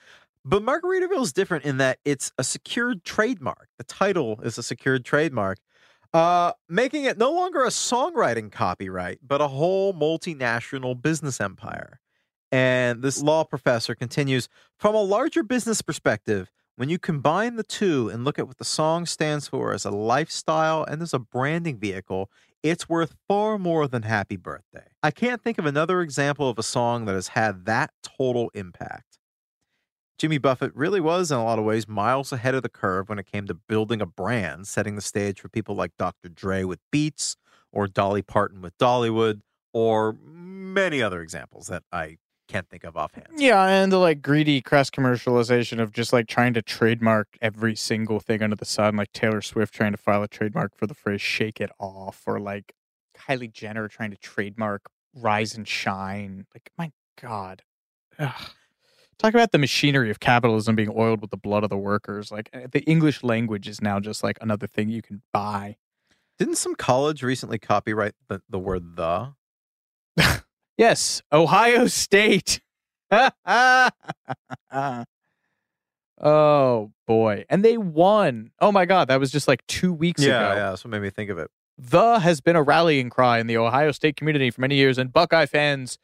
But Margaritaville is different in that it's a secured trademark. The title is a secured trademark uh, making it no longer a songwriting copyright, but a whole multinational business empire. And this law professor continues from a larger business perspective, when you combine the two and look at what the song stands for as a lifestyle and as a branding vehicle, it's worth far more than Happy Birthday. I can't think of another example of a song that has had that total impact. Jimmy Buffett really was, in a lot of ways, miles ahead of the curve when it came to building a brand, setting the stage for people like Dr. Dre with Beats, or Dolly Parton with Dollywood, or many other examples that I can't think of offhand. Yeah, and the like greedy crass commercialization of just like trying to trademark every single thing under the sun, like Taylor Swift trying to file a trademark for the phrase shake it off, or like Kylie Jenner trying to trademark rise and shine. Like, my God. Ugh. Talk about the machinery of capitalism being oiled with the blood of the workers. Like eh, the English language is now just like another thing you can buy. Didn't some college recently copyright the, the word the? yes, Ohio State. oh boy. And they won. Oh my god, that was just like 2 weeks yeah, ago. Yeah, that's what made me think of it. The has been a rallying cry in the Ohio State community for many years and Buckeye fans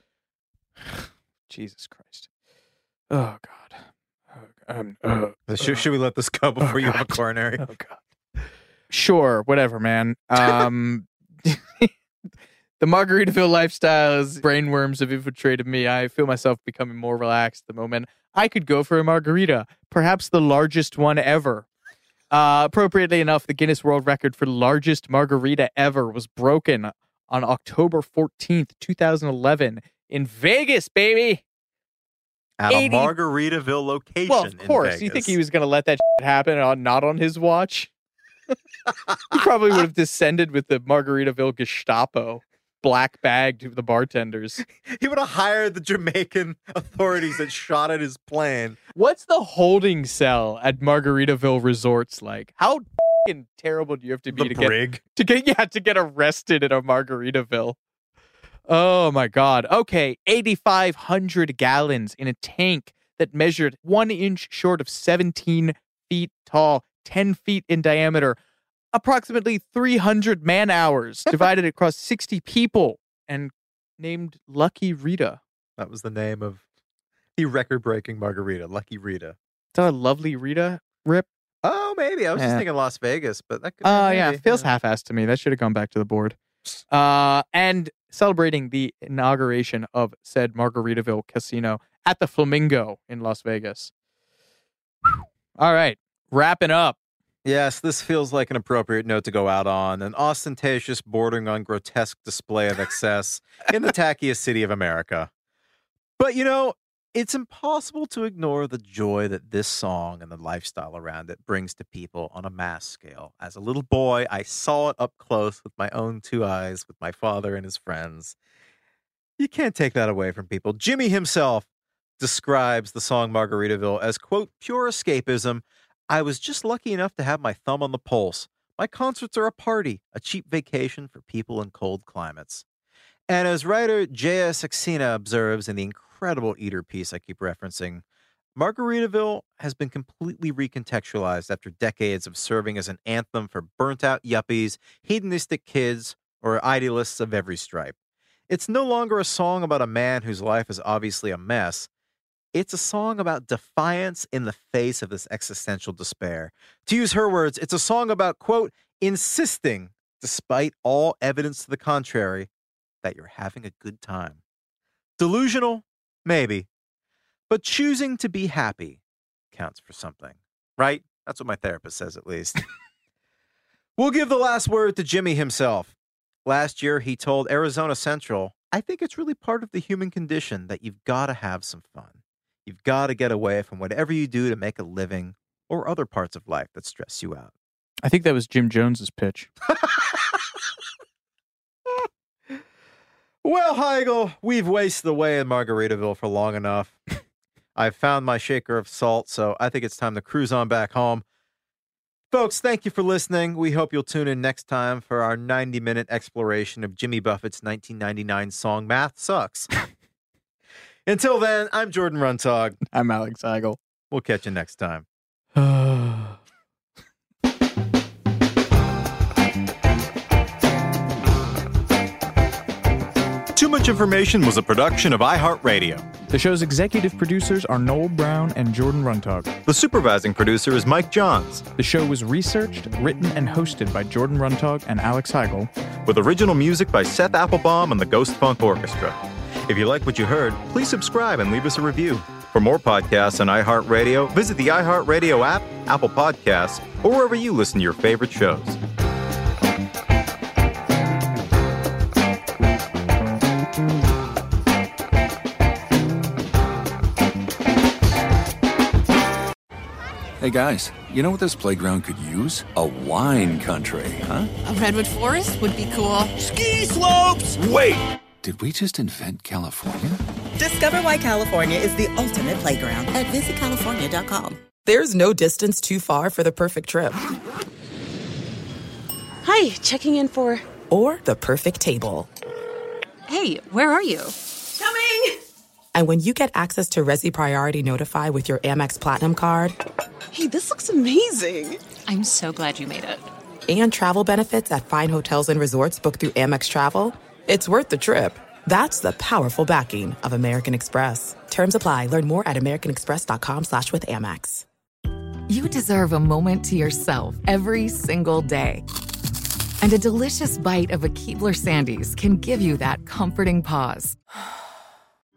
Jesus Christ. Oh God. Oh, um, uh, should, should we let this go before oh, you have a coronary? Oh God. Sure, whatever, man. Um, the Margaritaville lifestyle is brainworms have infiltrated me. I feel myself becoming more relaxed the moment I could go for a margarita, perhaps the largest one ever. Uh, appropriately enough, the Guinness World Record for largest margarita ever was broken on October 14th, 2011 in Vegas, baby at 80... a Margaritaville location. Well, of course. You think he was going to let that happen on not on his watch? he probably would have descended with the Margaritaville Gestapo, black bagged the bartenders. He would have hired the Jamaican authorities that shot at his plane. What's the holding cell at Margaritaville resorts like? How terrible do you have to be the to brig. get to get yeah to get arrested at a Margaritaville? Oh my God. Okay. 8,500 gallons in a tank that measured one inch short of 17 feet tall, 10 feet in diameter, approximately 300 man hours divided across 60 people and named Lucky Rita. That was the name of the record breaking margarita, Lucky Rita. Is that a lovely Rita rip? Oh, maybe. I was just thinking Las Vegas, but that could Oh, uh, yeah. Feels yeah. half assed to me. That should have gone back to the board. Uh, and celebrating the inauguration of said Margaritaville Casino at the Flamingo in Las Vegas. All right, wrapping up. Yes, this feels like an appropriate note to go out on an ostentatious, bordering on grotesque display of excess in the tackiest city of America. But you know, it's impossible to ignore the joy that this song and the lifestyle around it brings to people on a mass scale. As a little boy, I saw it up close with my own two eyes with my father and his friends. You can't take that away from people. Jimmy himself describes the song Margaritaville as, quote, pure escapism. I was just lucky enough to have my thumb on the pulse. My concerts are a party, a cheap vacation for people in cold climates. And as writer Jaya Saxena observes in the incredible Eater piece I keep referencing, Margaritaville has been completely recontextualized after decades of serving as an anthem for burnt out yuppies, hedonistic kids, or idealists of every stripe. It's no longer a song about a man whose life is obviously a mess. It's a song about defiance in the face of this existential despair. To use her words, it's a song about, quote, insisting, despite all evidence to the contrary, that you're having a good time. Delusional? Maybe. But choosing to be happy counts for something, right? That's what my therapist says, at least. we'll give the last word to Jimmy himself. Last year, he told Arizona Central, I think it's really part of the human condition that you've got to have some fun. You've got to get away from whatever you do to make a living or other parts of life that stress you out. I think that was Jim Jones's pitch. Well, Heigl, we've wasted away in Margaritaville for long enough. I've found my shaker of salt, so I think it's time to cruise on back home. Folks, thank you for listening. We hope you'll tune in next time for our 90 minute exploration of Jimmy Buffett's 1999 song Math Sucks. Until then, I'm Jordan Runtagh. I'm Alex Heigl. We'll catch you next time. Too Much Information was a production of iHeartRadio. The show's executive producers are Noel Brown and Jordan Runtagh. The supervising producer is Mike Johns. The show was researched, written, and hosted by Jordan Runtagh and Alex Heigl. With original music by Seth Applebaum and the Ghost Funk Orchestra. If you like what you heard, please subscribe and leave us a review. For more podcasts on iHeartRadio, visit the iHeartRadio app, Apple Podcasts, or wherever you listen to your favorite shows. Hey guys, you know what this playground could use? A wine country, huh? A redwood forest would be cool. Ski slopes! Wait! Did we just invent California? Discover why California is the ultimate playground at visitcalifornia.com. There's no distance too far for the perfect trip. Hi, checking in for. Or the perfect table. Hey, where are you? Coming! And when you get access to Resy Priority Notify with your Amex Platinum card. Hey, this looks amazing! I'm so glad you made it. And travel benefits at fine hotels and resorts booked through Amex Travel. It's worth the trip. That's the powerful backing of American Express. Terms apply. Learn more at americanexpress.com slash with Amex. You deserve a moment to yourself every single day. And a delicious bite of a Keebler Sandies can give you that comforting pause.